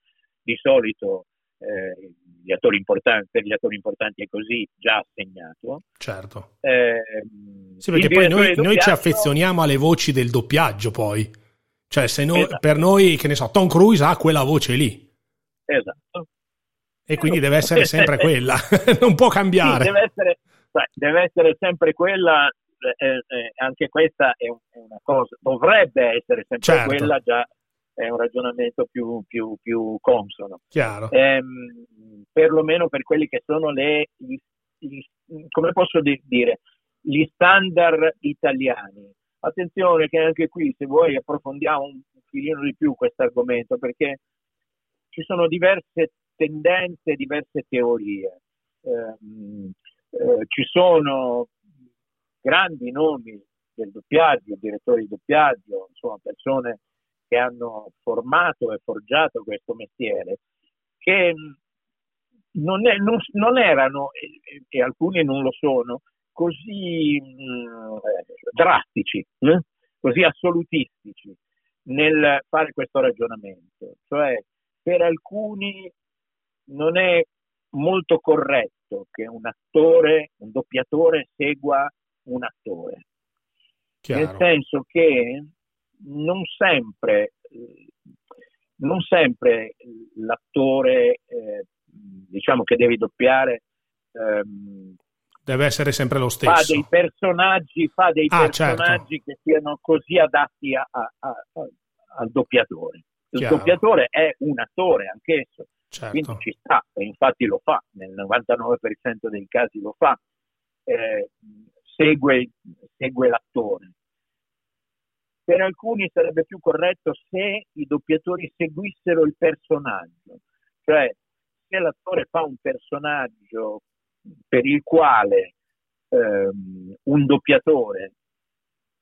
di solito eh, gli attori importanti, per gli attori importanti è così già assegnato. Certo. Eh, sì, perché poi noi, doppiaggio... noi, ci affezioniamo alle voci del doppiaggio poi. Cioè, se noi, esatto. per noi, che ne so, Tom Cruise ha quella voce lì. Esatto. E quindi deve essere sempre [LAUGHS] quella, [LAUGHS] non può cambiare. Sì, deve, essere, deve essere sempre quella, eh, eh, anche questa è, una cosa, dovrebbe essere sempre certo. quella già è un ragionamento più, più, più consono. Chiaro. Ehm, perlomeno per quelli che sono le, gli, gli, come posso dire, gli standard italiani. Attenzione che anche qui, se vuoi, approfondiamo un filino di più questo argomento, perché ci sono diverse tendenze, diverse teorie. Eh, eh, ci sono grandi nomi del doppiaggio, direttori di doppiaggio, insomma persone che hanno formato e forgiato questo mestiere, che non, è, non, non erano, e, e, alcuni non lo sono, così mh, drastici, eh? così assolutistici nel fare questo ragionamento. Cioè, per alcuni non è molto corretto che un attore, un doppiatore segua un attore. Chiaro. Nel senso che non sempre, non sempre l'attore eh, diciamo che devi doppiare ehm, deve essere sempre lo stesso. Fa dei personaggi, fa dei ah, certo. personaggi certo. che siano così adatti a, a, a, al doppiatore. Il Chiaro. doppiatore è un attore anch'esso, certo. quindi ci sta, e infatti lo fa, nel 99% dei casi lo fa, eh, segue, segue l'attore per alcuni sarebbe più corretto se i doppiatori seguissero il personaggio, cioè se l'attore fa un personaggio per il quale ehm, un doppiatore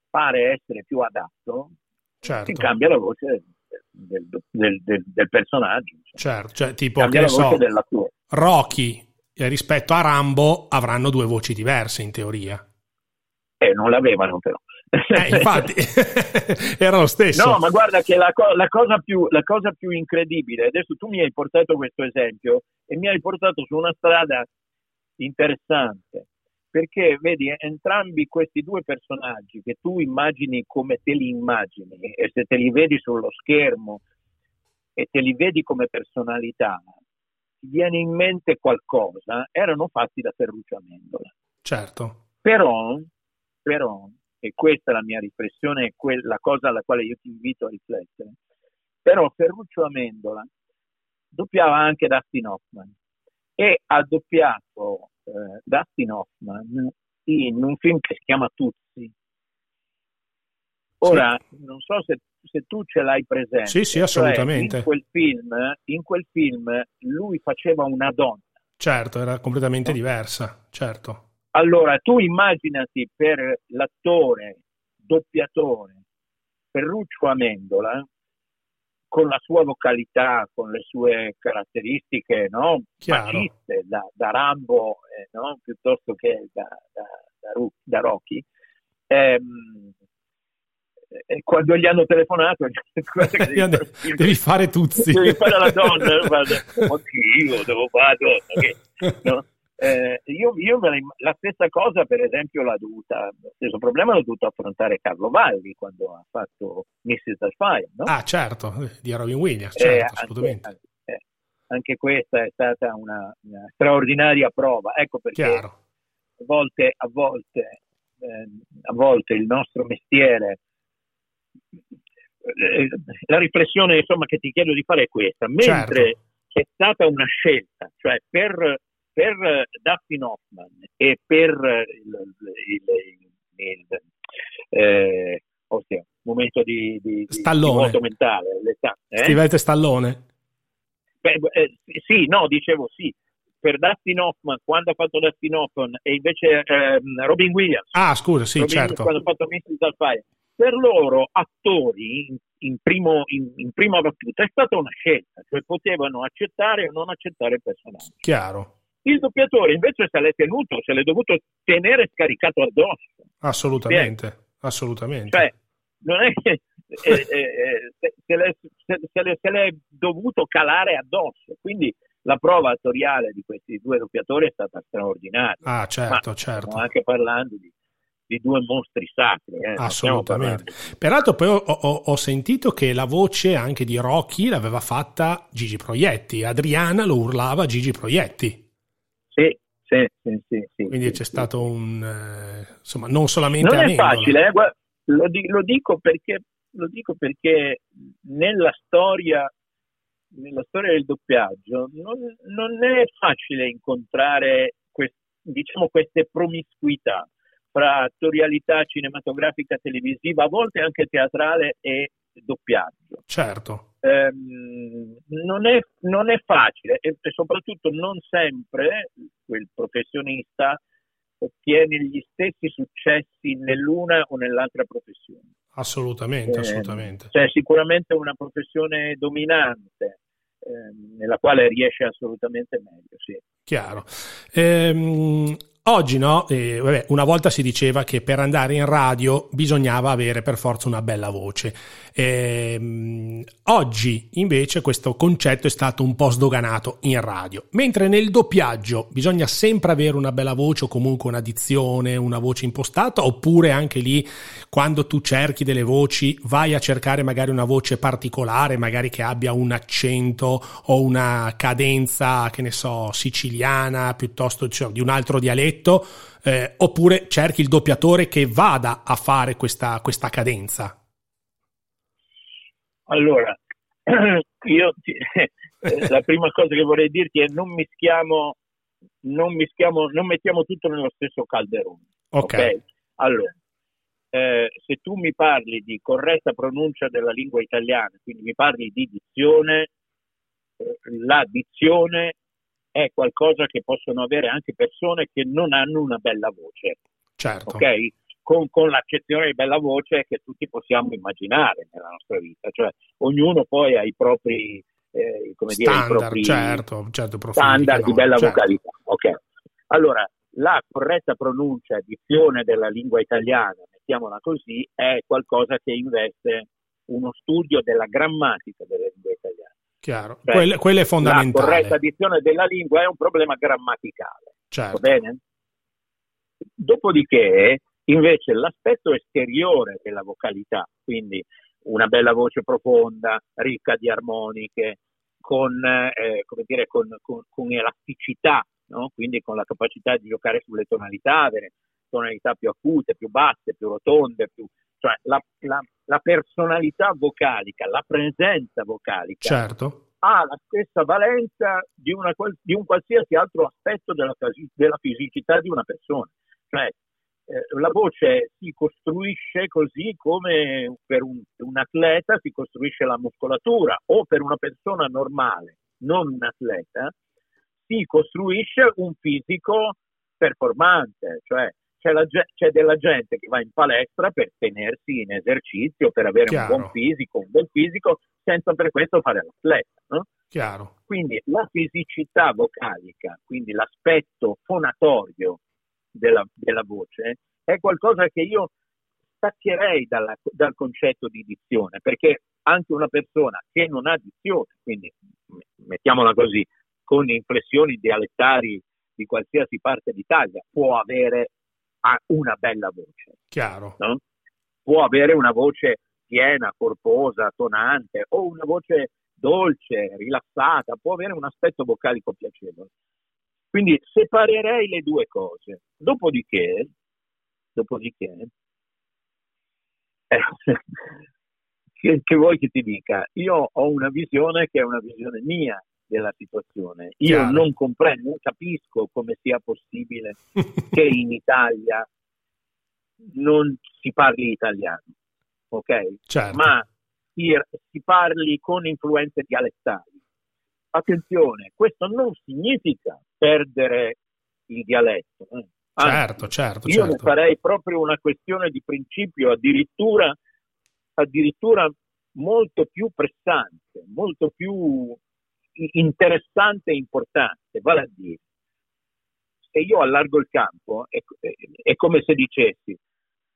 pare essere più adatto, certo. si cambia la voce del, del, del, del personaggio. Certo, cioè tipo che so, Rocky eh, rispetto a Rambo avranno due voci diverse in teoria. Eh, non l'avevano però. Eh, [LAUGHS] infatti, [LAUGHS] era lo stesso. No, ma guarda che la, co- la, cosa più, la cosa più incredibile, adesso tu mi hai portato questo esempio e mi hai portato su una strada interessante, perché vedi entrambi questi due personaggi che tu immagini come te li immagini e se te li vedi sullo schermo e te li vedi come personalità, ti viene in mente qualcosa, erano fatti da Ferruccio Amendola. Certo. Però, però, e questa è la mia riflessione, è quella cosa alla quale io ti invito a riflettere, però Ferruccio Amendola doppiava anche Dustin Hoffman e ha doppiato eh, Dustin Hoffman in un film che si chiama Tuzzi. Ora, sì. non so se, se, tu ce l'hai presente. Sì, sì, assolutamente. Cioè, in, quel film, in quel film lui faceva una donna. Certo, era completamente no? diversa, certo. Allora, tu immaginati per l'attore, doppiatore, Ferruccio Amendola, con la sua vocalità, con le sue caratteristiche no? maciste, da, da Rambo eh, no? piuttosto che da, da, da, da Rocky, ehm, e quando gli hanno telefonato [LAUGHS] [LAUGHS] devi, devi fare tutti devi fare la donna [LAUGHS] oddio devo fare la donna che, no? Eh, io, io la, la, stessa cosa, per esempio, l'ha dovuta, lo stesso problema l'ho dovuto affrontare Carlo Valli quando ha fatto Mrs. Alfire. No? Ah, certo, di Robin Williams, certo, eh, assolutamente. Anche, eh, anche, questa è stata una, una straordinaria prova. Ecco perché a volte, a volte, eh, a volte il nostro mestiere eh, la riflessione insomma, che ti chiedo di fare è questa, mentre certo. c'è stata una scelta, cioè per per eh, Dustin Hoffman e per eh, il, il, il, eh, ossia, momento di, di, Stallone. di mentale, eh? Stivete Stallone? Beh, eh, sì, no, dicevo sì. Per Dustin Hoffman, quando ha fatto Dustin Hoffman, e invece ehm, Robin Williams. Ah, scusa, sì, Robin certo. Quando ha fatto Mrs. Alfire. Per loro, attori, in, in, primo, in, in prima battuta, è stata una scelta, cioè potevano accettare o non accettare il personaggio. Chiaro il doppiatore invece se l'è tenuto, se l'è dovuto tenere scaricato addosso. Assolutamente, Beh, assolutamente. Cioè, non è che eh, eh, eh, se, l'è, se, se, se l'è dovuto calare addosso. Quindi la prova attoriale di questi due doppiatori è stata straordinaria. Ah, certo, Ma certo. Anche parlando di, di due mostri sacri. Eh, Assolutamente. Peraltro poi ho, ho, ho, sentito che la voce anche di Rocky l'aveva fatta Gigi Proietti, Adriana lo urlava Gigi Proietti. Sì, sì, sì, sì, sì Quindi sì, c'è stato un... Eh, insomma, non solamente... Non è facile, eh? Guarda, lo, lo, dico perché, lo dico perché nella storia, nella storia del doppiaggio non, non è facile incontrare quest, diciamo, queste promiscuità fra attorialità cinematografica televisiva, a volte anche teatrale e doppiaggio. Certo. Ehm, non, è, non, è, facile e, e, soprattutto non sempre quel professionista ottiene gli stessi successi nell'una o nell'altra professione. Assolutamente, eh, assolutamente. C'è sicuramente una professione dominante ehm, nella quale riesce assolutamente meglio, sì. Chiaro. Ehm, Oggi no, eh, vabbè, una volta si diceva che per andare in radio bisognava avere per forza una bella voce. Eh, oggi invece questo concetto è stato un po' sdoganato in radio, mentre nel doppiaggio bisogna sempre avere una bella voce o comunque una dizione, una voce impostata, oppure anche lì quando tu cerchi delle voci vai a cercare magari una voce particolare, magari che abbia un accento o una cadenza, che ne so, siciliana piuttosto cioè, di un altro dialetto diretto eh, oppure cerchi il doppiatore che vada a fare questa, questa cadenza? Allora, [CLEARS THROAT] io ti, [LAUGHS] eh, la prima cosa che vorrei dirti è non mischiamo, non mischiamo, non mettiamo tutto nello stesso calderone. Ok. okay? Allora, eh, se tu mi parli di corretta pronuncia della lingua italiana, quindi mi parli di dizione, eh, la dizione è qualcosa che possono avere anche persone che non hanno una bella voce. Certo. Okay? Con, con, l'accezione di bella voce che tutti possiamo immaginare nella nostra vita, cioè ognuno poi ha i propri, eh, come standard, dire, i propri certo, certo, standard di bella certo. vocalità. Okay. Allora, la corretta pronuncia e dizione della lingua italiana, mettiamola così, è qualcosa che investe uno studio della grammatica delle lingue italiane. Chiaro, cioè, quello, quello, è fondamentale. La corretta dizione della lingua è un problema grammaticale. Certo. Va bene? Dopodiché, invece, l'aspetto esteriore della vocalità, quindi una bella voce profonda, ricca di armoniche, con, eh, come dire, con, con, con elasticità, no? quindi con la capacità di giocare sulle tonalità, avere tonalità più acute, più basse, più rotonde, più, cioè la, la, la, personalità vocalica, la presenza vocalica certo. ha la stessa valenza di, una, di, un qualsiasi altro aspetto della, della fisicità di una persona. Cioè, eh, la voce si costruisce così come per un, un, atleta si costruisce la muscolatura o per una persona normale, non un atleta, si costruisce un fisico performante, cioè c'è, la, c'è, della gente che va in palestra per tenersi in esercizio, per avere Chiaro. un buon fisico, un bel fisico, senza per questo fare l'atleta. No? Chiaro. Quindi la fisicità vocalica, quindi l'aspetto fonatorio della, della voce, è qualcosa che io staccherei dalla, dal concetto di dizione, perché anche una persona che non ha dizione, quindi mettiamola così, con inflessioni dialettali di qualsiasi parte d'Italia, può avere ha una bella voce. Chiaro. No? Può avere una voce piena, corposa, tonante o una voce dolce, rilassata, può avere un aspetto vocalico piacevole. Quindi separerei le due cose. Dopodiché, dopodiché eh, [LAUGHS] che, che vuoi che ti dica? Io ho una visione che è una visione mia della situazione. Io Chiaro. non comprendo, non capisco come sia possibile [LAUGHS] che in Italia non si parli italiano, ok? Certo. Ma si, si parli con influenze dialettali. Attenzione, questo non significa perdere il dialetto. Eh. Anzi, certo, certo. Io certo. ne farei proprio una questione di principio, addirittura, addirittura molto più pressante, molto più interessante e importante, vale a dire, se io allargo il campo è, è come se dicessi,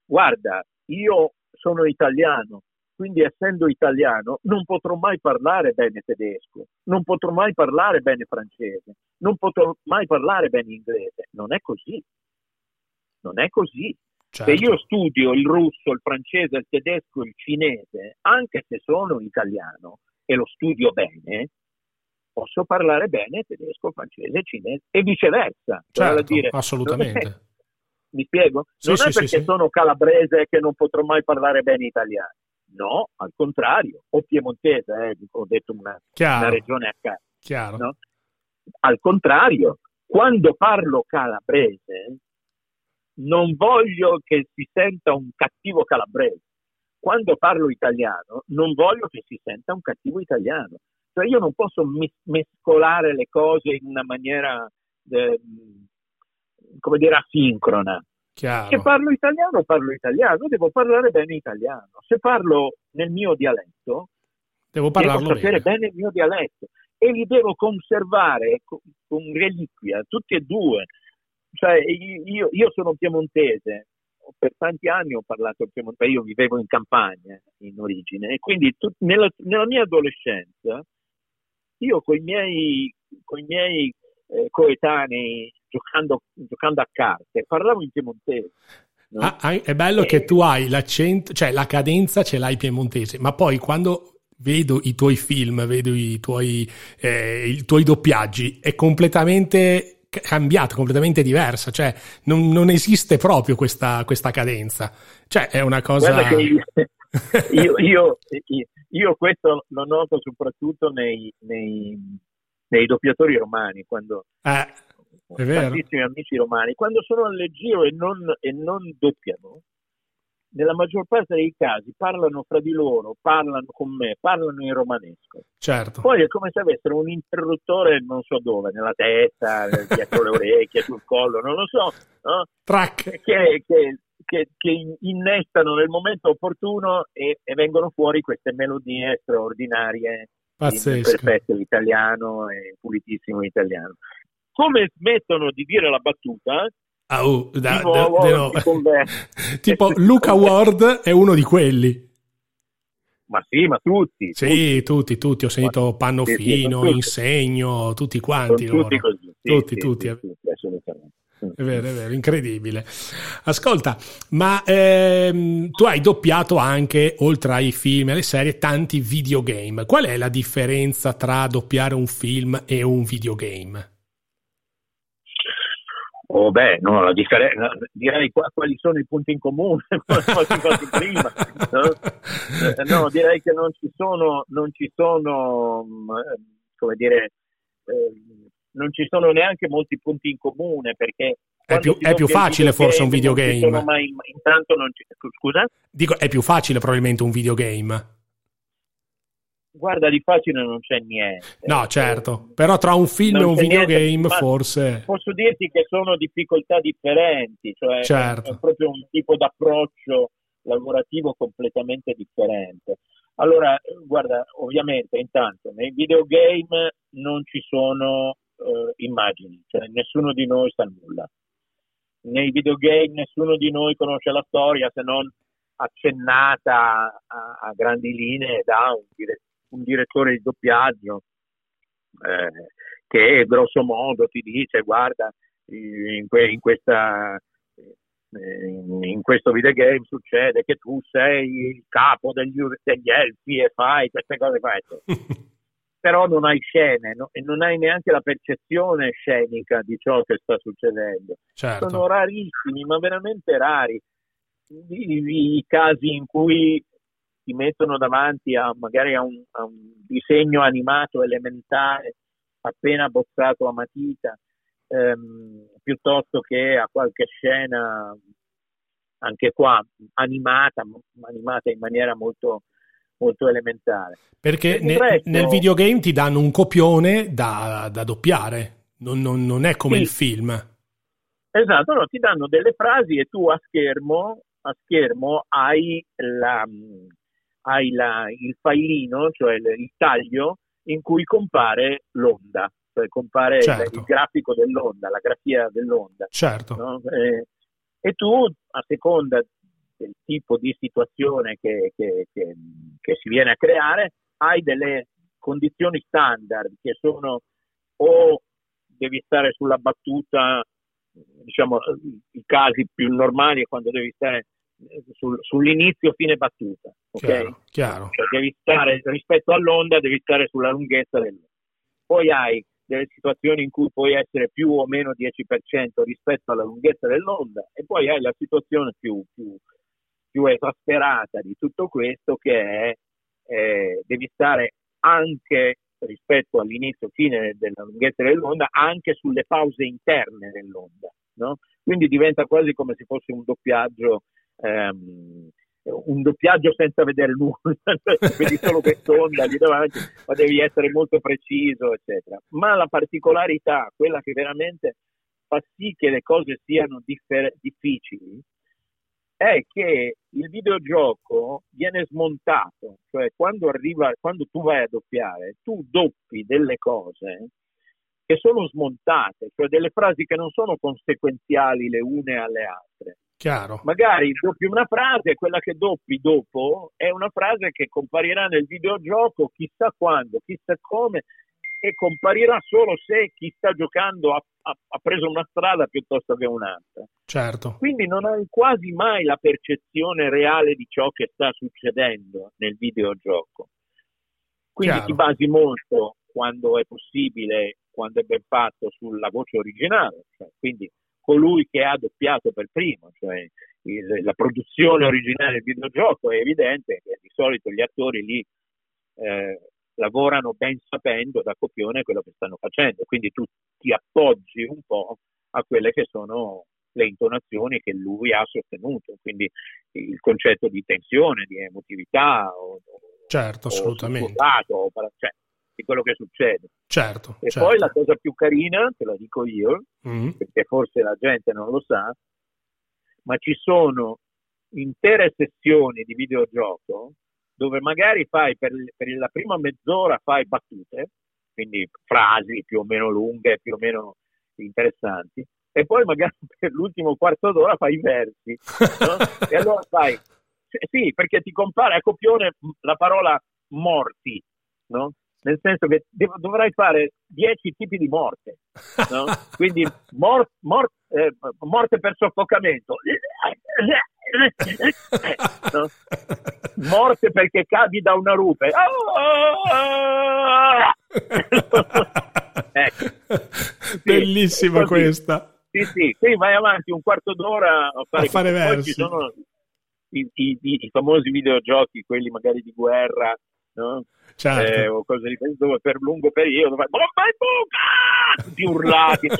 guarda, io sono italiano, quindi essendo italiano non potrò mai parlare bene tedesco, non potrò mai parlare bene francese, non potrò mai parlare bene inglese. Non è così. Non è così. Certo. Se io studio il russo, il francese, il tedesco, il cinese, anche se sono italiano e lo studio bene, posso parlare bene tedesco, francese, cinese e viceversa. Certo, dire, assolutamente. mi spiego? Sì, non sì, è perché sì, sono calabrese che non potrò mai parlare bene italiano. No, al contrario. O piemontese, eh, ho detto una, una regione a caso. No? Al contrario, quando parlo calabrese non voglio che si senta un cattivo calabrese. Quando parlo italiano non voglio che si senta un cattivo italiano. Cioè io non posso mescolare le cose in una maniera, eh, come dire, asincrona. Chiaro. Se parlo italiano, parlo italiano, devo parlare bene italiano. Se parlo nel mio dialetto, devo, devo sapere bene. bene il mio dialetto e li devo conservare con, reliquia, tutti e due. Cioè, io, io sono piemontese, per tanti anni ho parlato piemontese, io vivevo in campagna in origine e quindi tu, nella, nella, mia adolescenza io con i miei, coi miei eh, coetanei giocando, giocando, a carte parlavo in piemontese. No? Ah, è bello e... che tu hai l'accento, cioè la cadenza ce l'hai piemontese, ma poi quando vedo i tuoi film, vedo i tuoi, eh, i tuoi doppiaggi, è completamente cambiata, completamente diversa, cioè non, non esiste proprio questa, questa, cadenza. Cioè è una cosa... [LAUGHS] Io, io, io, io, questo lo noto soprattutto nei, nei, nei doppiatori romani, quando... Eh, vero. tantissimi amici romani, quando sono al giro e non, e non doppiano, nella maggior parte dei casi parlano fra di loro, parlano con me, parlano in romanesco. Certo. Poi è come se avessero un interruttore non so dove, nella testa, dietro le orecchie, sul collo, non lo so, no? Track. Che, che, che, che, innestano nel momento opportuno e, e, vengono fuori queste melodie straordinarie. Pazzesco. Perfetto l'italiano e pulitissimo italiano. Come smettono di dire la battuta, Ah, uh, da, nuovo, da, no. [LAUGHS] tipo Luca Ward è uno di quelli. Ma sì, ma tutti. Sì, tutti, tutti. Ho sentito Pannofino, sì, Insegno, tutti quanti. Tutti così. Sì, tutti, sì, tutti. Assolutamente. È vero, è vero, incredibile. Ascolta, ma ehm, tu hai doppiato anche, oltre ai film e alle serie, tanti videogame. Qual è la differenza tra doppiare un film e un videogame? Oh beh, no, la differenza, direi quali sono i punti in comune, [LAUGHS] prima. No? Eh, no? direi che non ci sono, non ci sono mm, come dire, eh, non ci sono neanche molti punti in comune perché è più, è più facile forse un videogame. Mai, intanto non ci, scusa? Dico, è più facile probabilmente un videogame. Guarda, di facile non c'è niente. No, certo, però tra un film non e un videogame niente, forse... Posso dirti che sono difficoltà differenti, cioè certo. è proprio un tipo d'approccio lavorativo completamente differente. Allora, guarda, ovviamente intanto nei videogame non ci sono uh, immagini, cioè nessuno di noi sa nulla. Nei videogame nessuno di noi conosce la storia se non accennata a, a grandi linee da un, dire, un, direttore di doppiaggio eh, che grosso modo ti dice guarda in, que, in questa in questo videogame succede che tu sei il capo degli, degli elfi e fai queste cose fai. [LAUGHS] però non hai scene no? e non hai neanche la percezione scenica di ciò che sta succedendo. Certo. Sono rarissimi, ma veramente rari i, i, casi in cui ti mettono davanti a magari a un, a un disegno animato elementare appena bozzato a matita, ehm, piuttosto che a qualche scena anche qua animata, animata in maniera molto, molto elementare. Perché ne, resto... nel videogame ti danno un copione da, da doppiare, non, non, non, è come sì. il film. Esatto, no, ti danno delle frasi e tu a schermo, a schermo hai, la, hai la, il failino, cioè il, il, taglio in cui compare l'onda, cioè compare certo. il, il, grafico dell'onda, la grafia dell'onda. Certo. No? E, e tu, a seconda del tipo di situazione che, che, che, che si viene a creare, hai delle condizioni standard che sono o devi stare sulla battuta, diciamo i casi più normali è quando devi stare sul, sull'inizio fine battuta, ok? Chiaro, chiaro. Cioè devi stare rispetto all'onda, devi stare sulla lunghezza dell'onda. Poi hai delle situazioni in cui puoi essere più o meno 10% rispetto alla lunghezza dell'onda e poi hai la situazione più, più, più esasperata di tutto questo che è eh, devi stare anche rispetto all'inizio fine della lunghezza dell'onda anche sulle pause interne dell'onda no? quindi diventa quasi come se fosse un doppiaggio ehm, un doppiaggio senza vedere nulla [LAUGHS] vedi solo quest'onda lì davanti ma devi essere molto preciso eccetera ma la particolarità quella che veramente fa sì che le cose siano differ- difficili è che il videogioco viene smontato, cioè quando, arriva, quando tu vai a doppiare, tu doppi delle cose che sono smontate, cioè delle frasi che non sono conseguenziali le une alle altre. Chiaro. Magari doppi una frase e quella che doppi dopo è una frase che comparirà nel videogioco chissà quando, chissà come e comparirà solo se chi sta giocando ha, ha, ha, preso una strada piuttosto che un'altra. Certo. Quindi non hai quasi mai la percezione reale di ciò che sta succedendo nel videogioco. Quindi Chiaro. ti basi molto, quando è possibile, quando è ben fatto, sulla voce originale, cioè, quindi colui che ha doppiato per primo, cioè il, la produzione originale del videogioco, è evidente che di solito gli attori lì eh, lavorano ben sapendo da copione quello che stanno facendo, quindi tu ti appoggi un po' a quelle che sono le intonazioni che lui ha sostenuto, quindi il concetto di tensione, di emotività, o, certo, assolutamente. O, cioè, di quello che succede. Certo, e certo. poi la cosa più carina, te la dico io, mm. perché forse la gente non lo sa, ma ci sono intere sessioni di videogioco dove magari fai per, per, la prima mezz'ora fai battute, quindi frasi più o meno lunghe, più o meno interessanti, e poi magari [LAUGHS] per l'ultimo quarto d'ora fai i versi. No? [LAUGHS] e allora fai, sì, perché ti compare a copione la parola morti, no? nel senso che dovrai fare dieci tipi di morte, no? [LAUGHS] quindi mor- mor- eh, morte per soffocamento, no? morte perché cadi da una rupe, ecco. sì, bellissima questa. Sì, sì, qui vai avanti un quarto d'ora a fare, a fare versi. Sono i, i, i, famosi videogiochi, quelli magari di guerra, no? certo. eh, o cose di questo dove per lungo periodo fai bomba e buca tutti urlati no?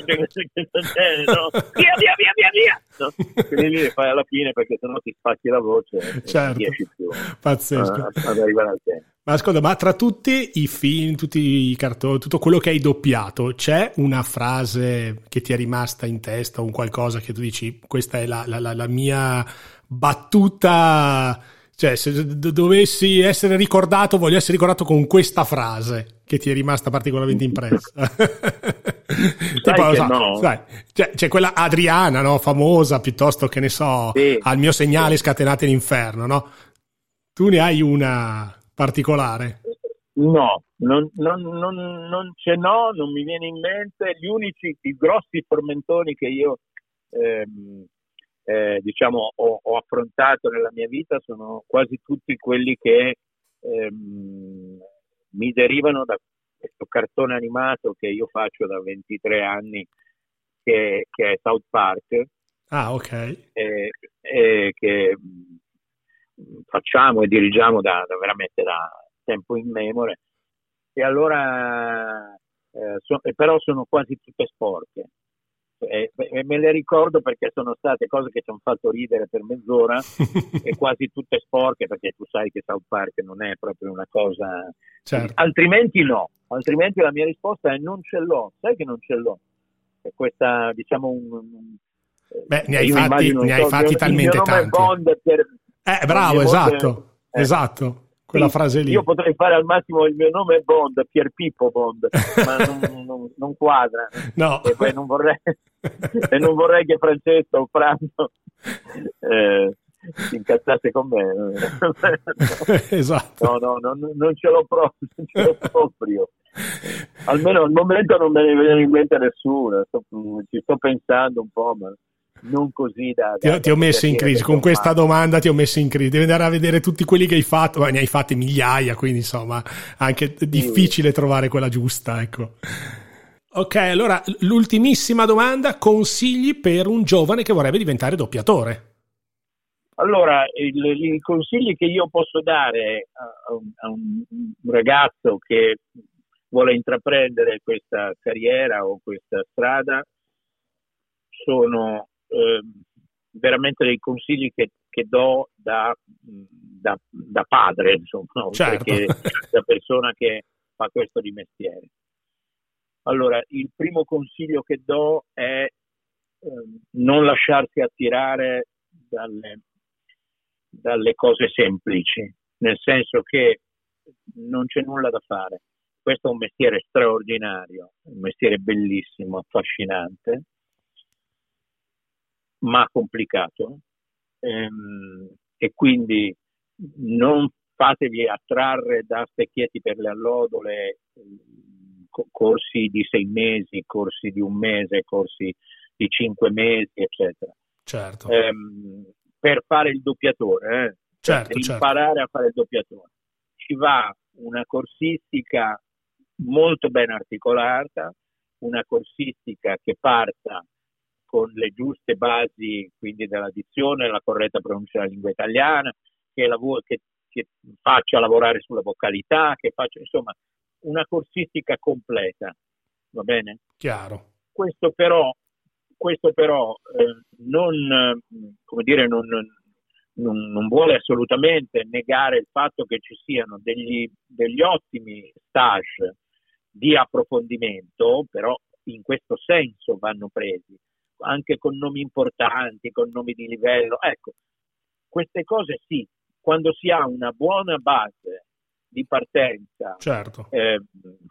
via via via via via no? lì le fai alla fine perché sennò ti spacchi la voce certo. e riesci più pazzesco a, ad arrivare al tempo ma ascolta, ma tra tutti i film, tutti i cartoni, tutto quello che hai doppiato, c'è una frase che ti è rimasta in testa, un qualcosa che tu dici, questa è la, la, la, la mia battuta cioè, se dovessi essere ricordato, voglio essere ricordato con questa frase che ti è rimasta particolarmente impressa. [LAUGHS] [LAUGHS] tipo, so, no. sai, cioè, c'è quella Adriana, no? famosa, piuttosto che ne so, sì. al mio segnale scatenate l'inferno, no? Tu ne hai una particolare? No, non, non, non, non ce n'ho, non mi viene in mente. Gli unici, i grossi tormentoni che io ehm, eh, diciamo, ho, ho, affrontato nella mia vita sono quasi tutti quelli che ehm, mi derivano da questo cartone animato che io faccio da 23 anni, che, che è South Park. Ah, ok. Eh, eh, che facciamo e dirigiamo da, da, veramente da tempo immemore. E allora, eh, so, però sono quasi tutte sporche e, e me le ricordo perché sono state cose che ci hanno fatto ridere per mezz'ora [LAUGHS] e quasi tutte sporche perché tu sai che South Park non è proprio una cosa certo. altrimenti no altrimenti la mia risposta è non ce l'ho sai che non ce l'ho e questa diciamo un, Beh, ne hai fatti, ne hai fatti talmente tanti. Per, eh, bravo, esatto, è, eh, esatto quella sì, frase lì. Io potrei fare al massimo il mio nome è Bond, Pier Pippo Bond, ma [LAUGHS] non, non, non, quadra. No. E poi non vorrei, e non vorrei che Francesco o Franco eh, si incazzasse con me. [LAUGHS] esatto. No, no, no, non ce l'ho proprio, non ce l'ho proprio. Almeno al momento non me ne viene in mente nessuno, ci sto pensando un po', ma non così da... da ti, ti ho messo in crisi, con questa domanda ti ho messo in crisi, devi andare a vedere tutti quelli che hai fatto, ma ne hai fatti migliaia, quindi insomma anche difficile trovare quella giusta, ecco. Ok, allora l'ultimissima domanda, consigli per un giovane che vorrebbe diventare doppiatore? Allora, i consigli che io posso dare a un, a un ragazzo che vuole intraprendere questa carriera o questa strada sono eh, veramente dei consigli che, che do da, da, da, padre, insomma, certo. perché da persona che fa questo di mestiere. Allora, il primo consiglio che do è eh, non lasciarsi attirare dalle, dalle cose semplici, nel senso che non c'è nulla da fare. Questo è un mestiere straordinario, un mestiere bellissimo, affascinante, ma complicato ehm, e quindi non fatevi attrarre da specchietti per le allodole, ehm, corsi di sei mesi, corsi di un mese, corsi di cinque mesi, eccetera. Certo. Ehm, per fare il doppiatore, eh? certo, per certo. imparare a fare il doppiatore. Ci va una corsistica molto ben articolata, una corsistica che parta con le giuste basi quindi della dizione, la corretta pronuncia della lingua italiana, che, lav- che, che faccia lavorare sulla vocalità, che faccia insomma una corsistica completa, va bene? Chiaro. Questo però, questo però eh, non, come dire, non, non, non, vuole assolutamente negare il fatto che ci siano degli, degli ottimi stage di approfondimento, però in questo senso vanno presi anche con nomi importanti, con nomi di livello. Ecco, queste cose sì, quando si ha una buona base di di partenza, certo. eh,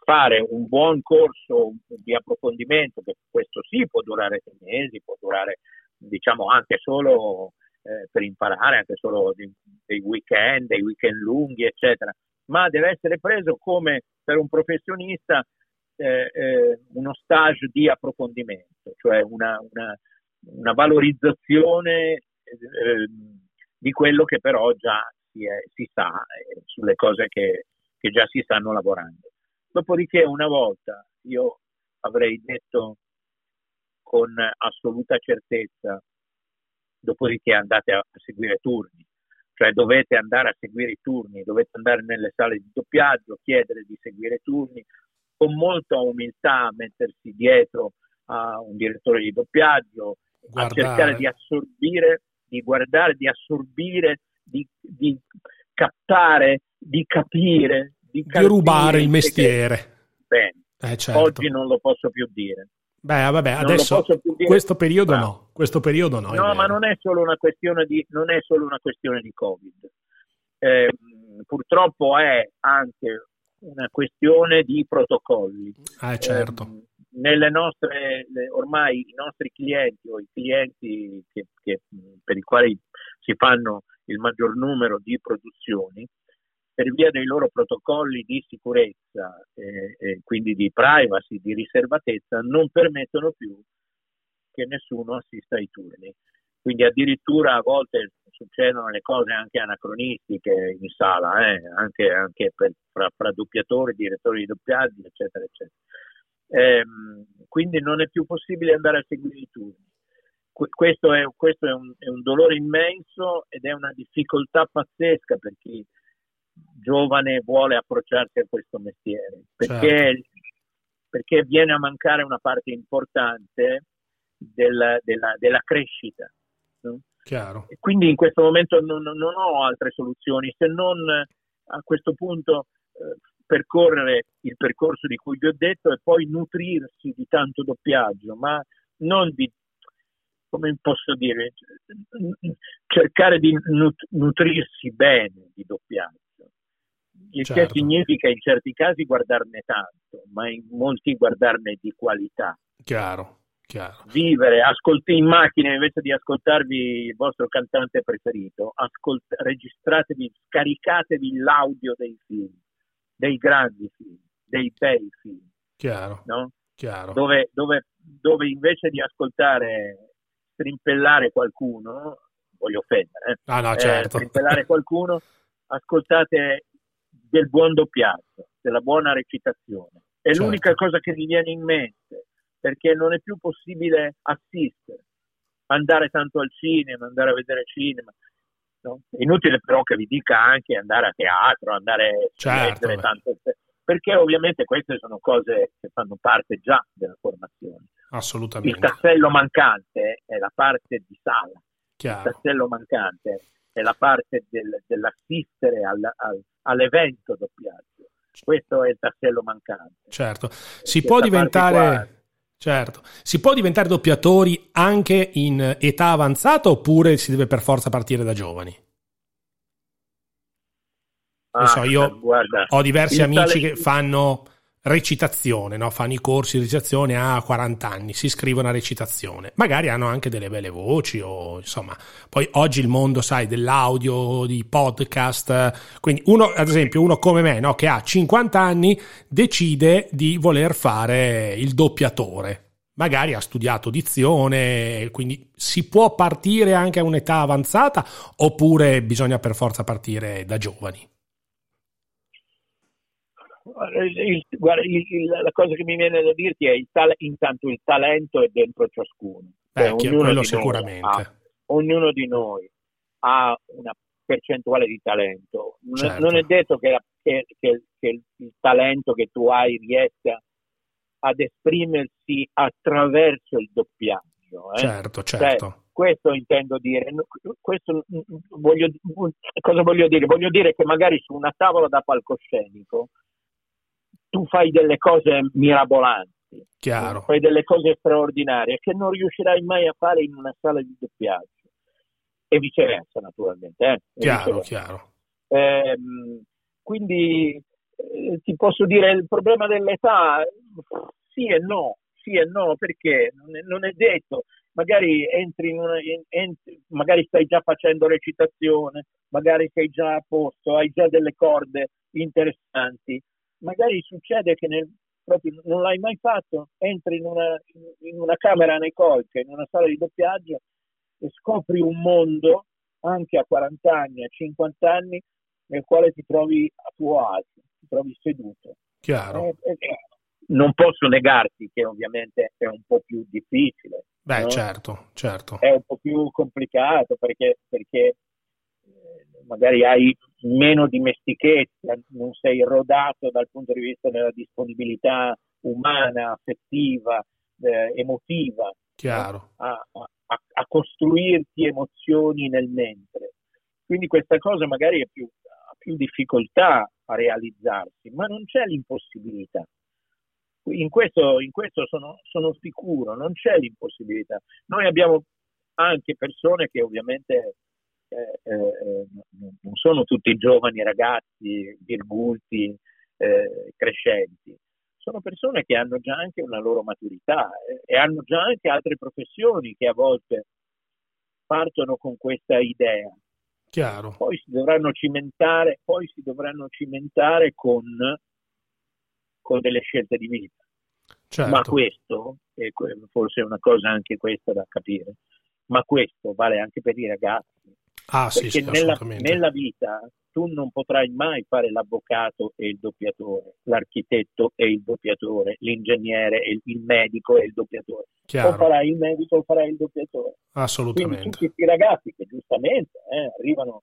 fare un buon corso di approfondimento, che questo sì può durare sei mesi, può durare diciamo anche solo eh, per imparare, anche solo dei, dei weekend, dei weekend lunghi, eccetera, ma deve essere preso come per un professionista eh, eh, uno stage di approfondimento, cioè una, una, una valorizzazione eh, di quello che però già si, è, si sa, eh, sulle cose che, che già si stanno lavorando. Dopodiché una volta io avrei detto con assoluta certezza, dopodiché andate a, a seguire turni, cioè dovete andare a seguire i turni, dovete andare nelle sale di doppiaggio, chiedere di seguire turni, con molta umiltà mettersi dietro a un direttore di doppiaggio, guardare. a cercare di assorbire, di guardare, di assorbire, di, di captare, di capire, di, di rubare il mestiere. Che... Bene, eh, certo. oggi non lo posso più dire. Beh, vabbè, non adesso questo periodo no. no. questo periodo no. No, ma non è solo una questione di, non è solo una questione di Covid. Eh, purtroppo è anche una questione di protocolli. Ah, certo. Eh, nelle nostre, ormai i nostri clienti o i clienti che, che, per i quali si fanno il maggior numero di produzioni, per via dei loro protocolli di sicurezza e, e quindi di privacy, di riservatezza, non permettono più che nessuno assista ai turni. Quindi addirittura a volte succedono le cose anche anacronistiche in sala, eh? anche, anche per, fra, fra, doppiatori, direttori di doppiaggio, eccetera, eccetera. Ehm, quindi non è più possibile andare a seguire i turni. questo, è, questo è, un, è, un, dolore immenso ed è una difficoltà pazzesca per chi giovane vuole approcciarsi a questo mestiere, perché, certo. perché viene a mancare una parte importante della, della, della crescita. No? Quindi in questo momento non, non, ho altre soluzioni se non a questo punto eh, percorrere il percorso di cui vi ho detto e poi nutrirsi di tanto doppiaggio, ma non di, come posso dire, cercare di nutrirsi bene di doppiaggio il certo. che significa in certi casi guardarne tanto, ma in molti guardarne di qualità. Chiaro, chiaro. Vivere, ascolti in macchina invece di ascoltarvi il vostro cantante preferito, ascolt- registratevi, scaricatevi l'audio dei film, dei grandi film, dei bei film. Chiaro, no? chiaro. Dove, dove, dove invece di ascoltare strimpellare qualcuno, voglio offendere, eh, ah, no, certo. eh, strimpellare qualcuno, [LAUGHS] ascoltate del buon doppiaggio, della buona recitazione. È certo. l'unica cosa che mi viene in mente, perché non è più possibile assistere, andare tanto al cinema, andare a vedere cinema. No? È inutile però che vi dica anche andare a teatro, andare certo, a leggere tanto, perché ovviamente queste sono cose che fanno parte già della formazione. Assolutamente. Il tassello mancante è la parte di sala. Chiaro. Il tassello mancante è la parte del, dell'assistere al, al, all'evento doppiaggio. Questo è il tassello mancante. Certo, si può diventare... Certo, si può diventare doppiatori anche in età avanzata oppure si deve per forza partire da giovani? Ah, so, io guarda, ho diversi amici tale... che fanno recitazione, no? fanno i corsi di recitazione a 40 anni, si iscrivono a recitazione, magari hanno anche delle belle voci o insomma, poi oggi il mondo sai dell'audio, di podcast, quindi uno ad esempio uno come me no? che ha 50 anni decide di voler fare il doppiatore. Magari ha studiato dizione, quindi si può partire anche a un'età avanzata oppure bisogna per forza partire da giovani? Il, guarda, il, la cosa che mi viene da dirti è il ta- intanto il talento è dentro ciascuno. Beh, cioè, ognuno, sicuramente. Ha, ognuno di noi ha una percentuale di talento. Certo. Non è detto che, la, che, che, che, il talento che tu hai riesca ad esprimersi attraverso il doppiaggio. Eh? Certo, cioè, certo. Cioè, questo intendo dire. Questo, voglio, cosa voglio dire? Voglio dire che magari su una tavola da palcoscenico tu fai delle cose mirabolanti, Chiaro. fai delle cose straordinarie che non riuscirai mai a fare in una sala di doppiaggio e viceversa naturalmente. Eh? Chiaro, viceversa. chiaro. Eh, quindi eh, ti posso dire il problema dell'età sì e no, sì e no, perché non è, non è detto, magari entri in una, in, entri, magari stai già facendo recitazione, magari sei già a posto, hai già delle corde interessanti, magari succede che nel, proprio non l'hai mai fatto, entri in una, in una camera nei colche, in una sala di doppiaggio e scopri un mondo anche a 40 anni, a 50 anni, nel quale ti trovi a tuo agio, ti trovi seduto. Chiaro. Eh, eh, non posso negarti che ovviamente è un po' più difficile. Beh, no? certo, certo. È un po' più complicato perché, perché magari hai meno dimestichezza, non sei rodato dal punto di vista della disponibilità umana, affettiva, eh, emotiva Chiaro. A, a, a, costruirti emozioni nel mentre. Quindi questa cosa magari più, ha più difficoltà a realizzarsi, ma non c'è l'impossibilità. In questo, in questo sono, sono sicuro, non c'è l'impossibilità. Noi abbiamo anche persone che ovviamente eh, eh, non sono tutti giovani ragazzi, virgulti, eh, crescenti, sono persone che hanno già anche una loro maturità eh, e hanno già anche altre professioni che a volte partono con questa idea. Chiaro. Poi si dovranno cimentare, poi si dovranno cimentare con, con delle scelte di vita. Certo. Ma questo, e forse è una cosa anche questa da capire, ma questo vale anche per i ragazzi. Ah, Perché sì, nella, nella, vita tu non potrai mai fare l'avvocato e il doppiatore, l'architetto e il doppiatore, l'ingegnere e il, il medico e il doppiatore. Chiaro. O farai il medico o farai il doppiatore. Assolutamente. Quindi tutti questi ragazzi che giustamente eh, arrivano,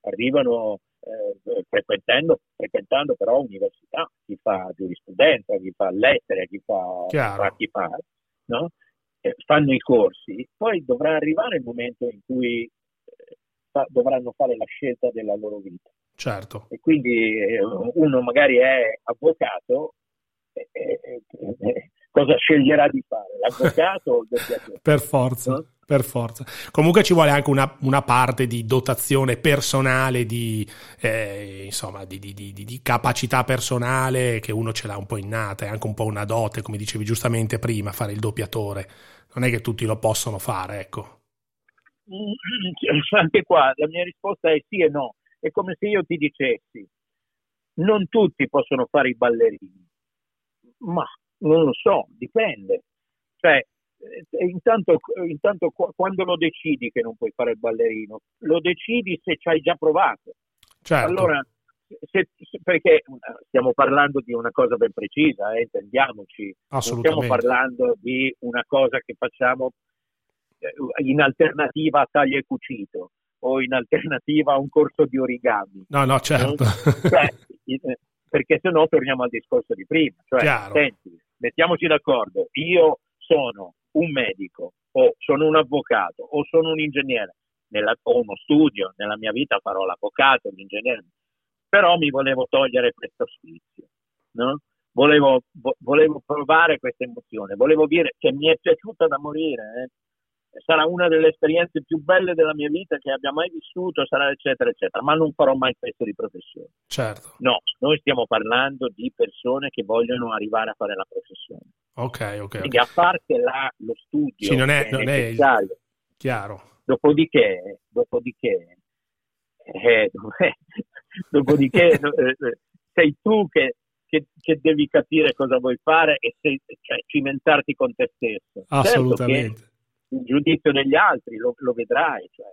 arrivano eh, frequentando, frequentando, però università, chi fa giurisprudenza, chi fa lettere, chi fa, fa chi fa, no? eh, fanno i corsi, poi dovrà arrivare il momento in cui fa, dovranno fare la scelta della loro vita. Certo. E quindi eh, uno magari è avvocato, eh, eh, cosa sceglierà di fare? L'avvocato o il doppiatore? Per forza. No? Per forza. Comunque ci vuole anche una, una parte di dotazione personale, di, eh, insomma, di, di, di, capacità personale che uno ce l'ha un po' innata, è anche un po' una dote, come dicevi giustamente prima, fare il doppiatore. Non è che tutti lo possono fare, ecco. [LAUGHS] anche qua la mia risposta è sì e no. È come se io ti dicessi, non tutti possono fare i ballerini, ma non lo so, dipende. Cioè, eh, intanto, intanto quando lo decidi che non puoi fare il ballerino, lo decidi se ci hai già provato. Certo. Allora, se, se, perché eh, stiamo parlando di una cosa ben precisa, eh, intendiamoci, non stiamo parlando di una cosa che facciamo in alternativa a taglio e cucito o in alternativa a un corso di origami. No, no, certo. Cioè, eh, perché se no torniamo al discorso di prima. Cioè, senti, mettiamoci d'accordo, io sono un medico o sono un avvocato o sono un ingegnere nella, o uno studio, nella mia vita farò l'avvocato, l'ingegnere, però mi volevo togliere questo sfizio, no? volevo, vo, volevo, provare questa emozione, volevo dire che mi è piaciuta da morire, eh? Sarà una delle esperienze più belle della mia vita che abbia mai vissuto, sarà eccetera eccetera, ma non farò mai questo di professione. Certo. No, noi stiamo parlando di persone che vogliono arrivare a fare la professione. Ok, ok. Quindi okay. a parte la, lo studio sì, non è, non è chiaro. Dopodiché, dopodiché, eh, [LAUGHS] dopodiché [LAUGHS] eh, sei tu che che, che, devi capire cosa vuoi fare e se, cioè, cimentarti con te stesso. Assolutamente. Certo il giudizio degli altri, lo, lo vedrai. Cioè,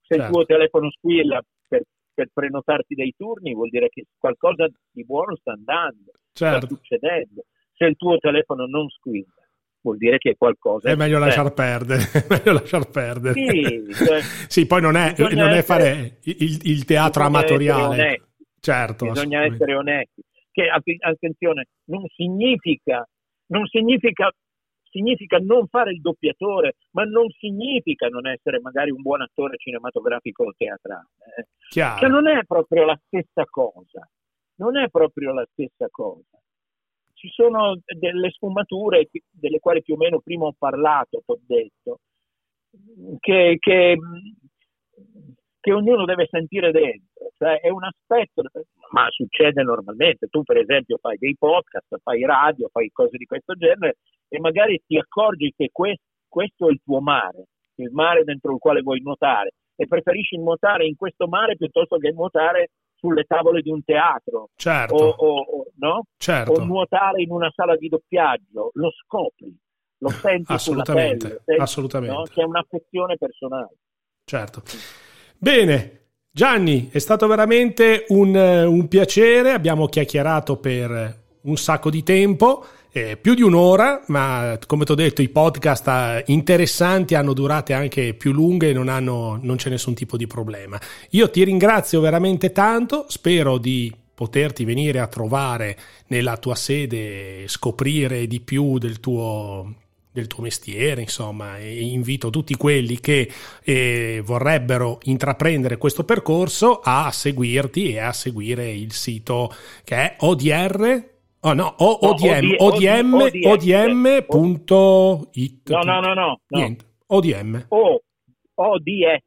se certo. il tuo telefono squilla per, per, prenotarti dei turni vuol dire che qualcosa di buono sta andando, certo. sta succedendo. Se il tuo telefono non squilla vuol dire che qualcosa è meglio lasciar perdere, [LAUGHS] meglio lasciar perdere. Sì, cioè, [LAUGHS] sì poi non è, non è fare il, il teatro amatoriale. Certo, bisogna essere onesti. Che attenzione, non significa, non significa significa non fare il doppiatore, ma non significa non essere magari un buon attore cinematografico o teatrale. Eh. Cioè non è proprio la stessa cosa, non è proprio la stessa cosa. Ci sono delle sfumature delle quali più o meno prima ho parlato, ho detto, che, che, che ognuno deve sentire dentro, cioè è un aspetto, ma succede normalmente, tu per esempio fai dei podcast, fai radio, fai cose di questo genere e magari ti accorgi che questo, questo è il tuo mare, il mare dentro il quale vuoi nuotare e preferisci nuotare in questo mare piuttosto che nuotare sulle tavole di un teatro certo. o, o, no? certo. o nuotare in una sala di doppiaggio, lo scopri, lo senti assolutamente, sulla pelle, senti, assolutamente. No? c'è un'affezione personale. Certo. Bene, Gianni, è stato veramente un, un piacere, abbiamo chiacchierato per un sacco di tempo. Eh, più di un'ora, ma come ti ho detto, i podcast eh, interessanti hanno durate anche più lunghe e non, non c'è nessun tipo di problema. Io ti ringrazio veramente tanto, spero di poterti venire a trovare nella tua sede, scoprire di più del tuo, del tuo mestiere, insomma, e invito tutti quelli che eh, vorrebbero intraprendere questo percorso a seguirti e a seguire il sito che è ODR. Oh no, o, ODM, ODM, ODM.it. No, no, no, no. Niente, ODM. O, ODS.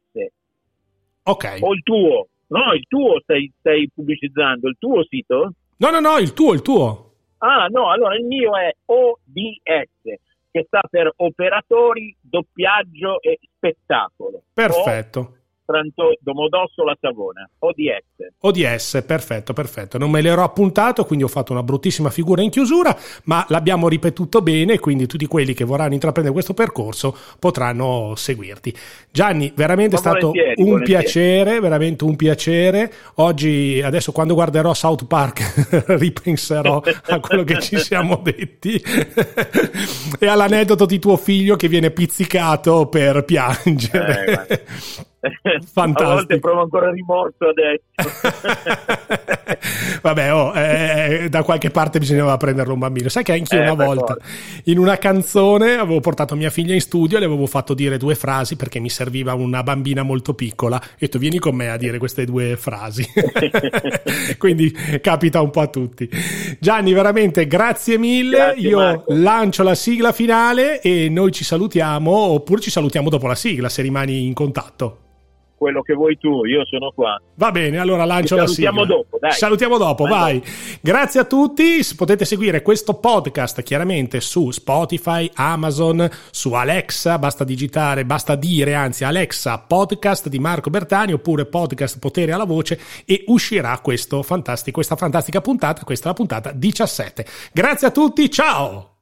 Ok. O il tuo. No, il tuo stai, stai pubblicizzando, il tuo sito? No, no, no, il tuo, il tuo. Ah, no, allora il mio è ODS che sta per operatori, doppiaggio e spettacolo. Perfetto. Tranto, Domodossola Savona, ODS. ODS, perfetto, perfetto. Non me l'ero appuntato, quindi ho fatto una bruttissima figura in chiusura, ma l'abbiamo ripetuto bene, quindi tutti quelli che vorranno intraprendere questo percorso potranno seguirti. Gianni, veramente è stato un volentieri. piacere, veramente un piacere. Oggi, adesso quando guarderò South Park, [LAUGHS] ripenserò a quello che ci siamo detti [LAUGHS] e all'aneddoto di tuo figlio che viene pizzicato per piangere. Eh, Fantastico. [LAUGHS] A volte provo ancora rimorso adesso. [LAUGHS] Vabbè, oh, eh, da qualche parte bisognava prenderlo un bambino. Sai che anch'io eh, una volta forza. in una canzone avevo portato mia figlia in studio e le avevo fatto dire due frasi perché mi serviva una bambina molto piccola. E tu vieni con me a dire queste due frasi. [LAUGHS] Quindi capita un po' a tutti. Gianni, veramente grazie mille. Grazie, Io Marco. lancio la sigla finale e noi ci salutiamo, oppure ci salutiamo dopo la sigla se rimani in contatto quello che vuoi tu, io sono qua. Va bene, allora lancio la sigla. Salutiamo dopo, dai. Salutiamo dopo, vai. vai. Grazie a tutti, potete seguire questo podcast chiaramente su Spotify, Amazon, su Alexa, basta digitare, basta dire anzi Alexa podcast di Marco Bertani oppure podcast Potere alla Voce e uscirà questo fantastico, questa fantastica puntata, questa è la puntata 17. Grazie a tutti, ciao!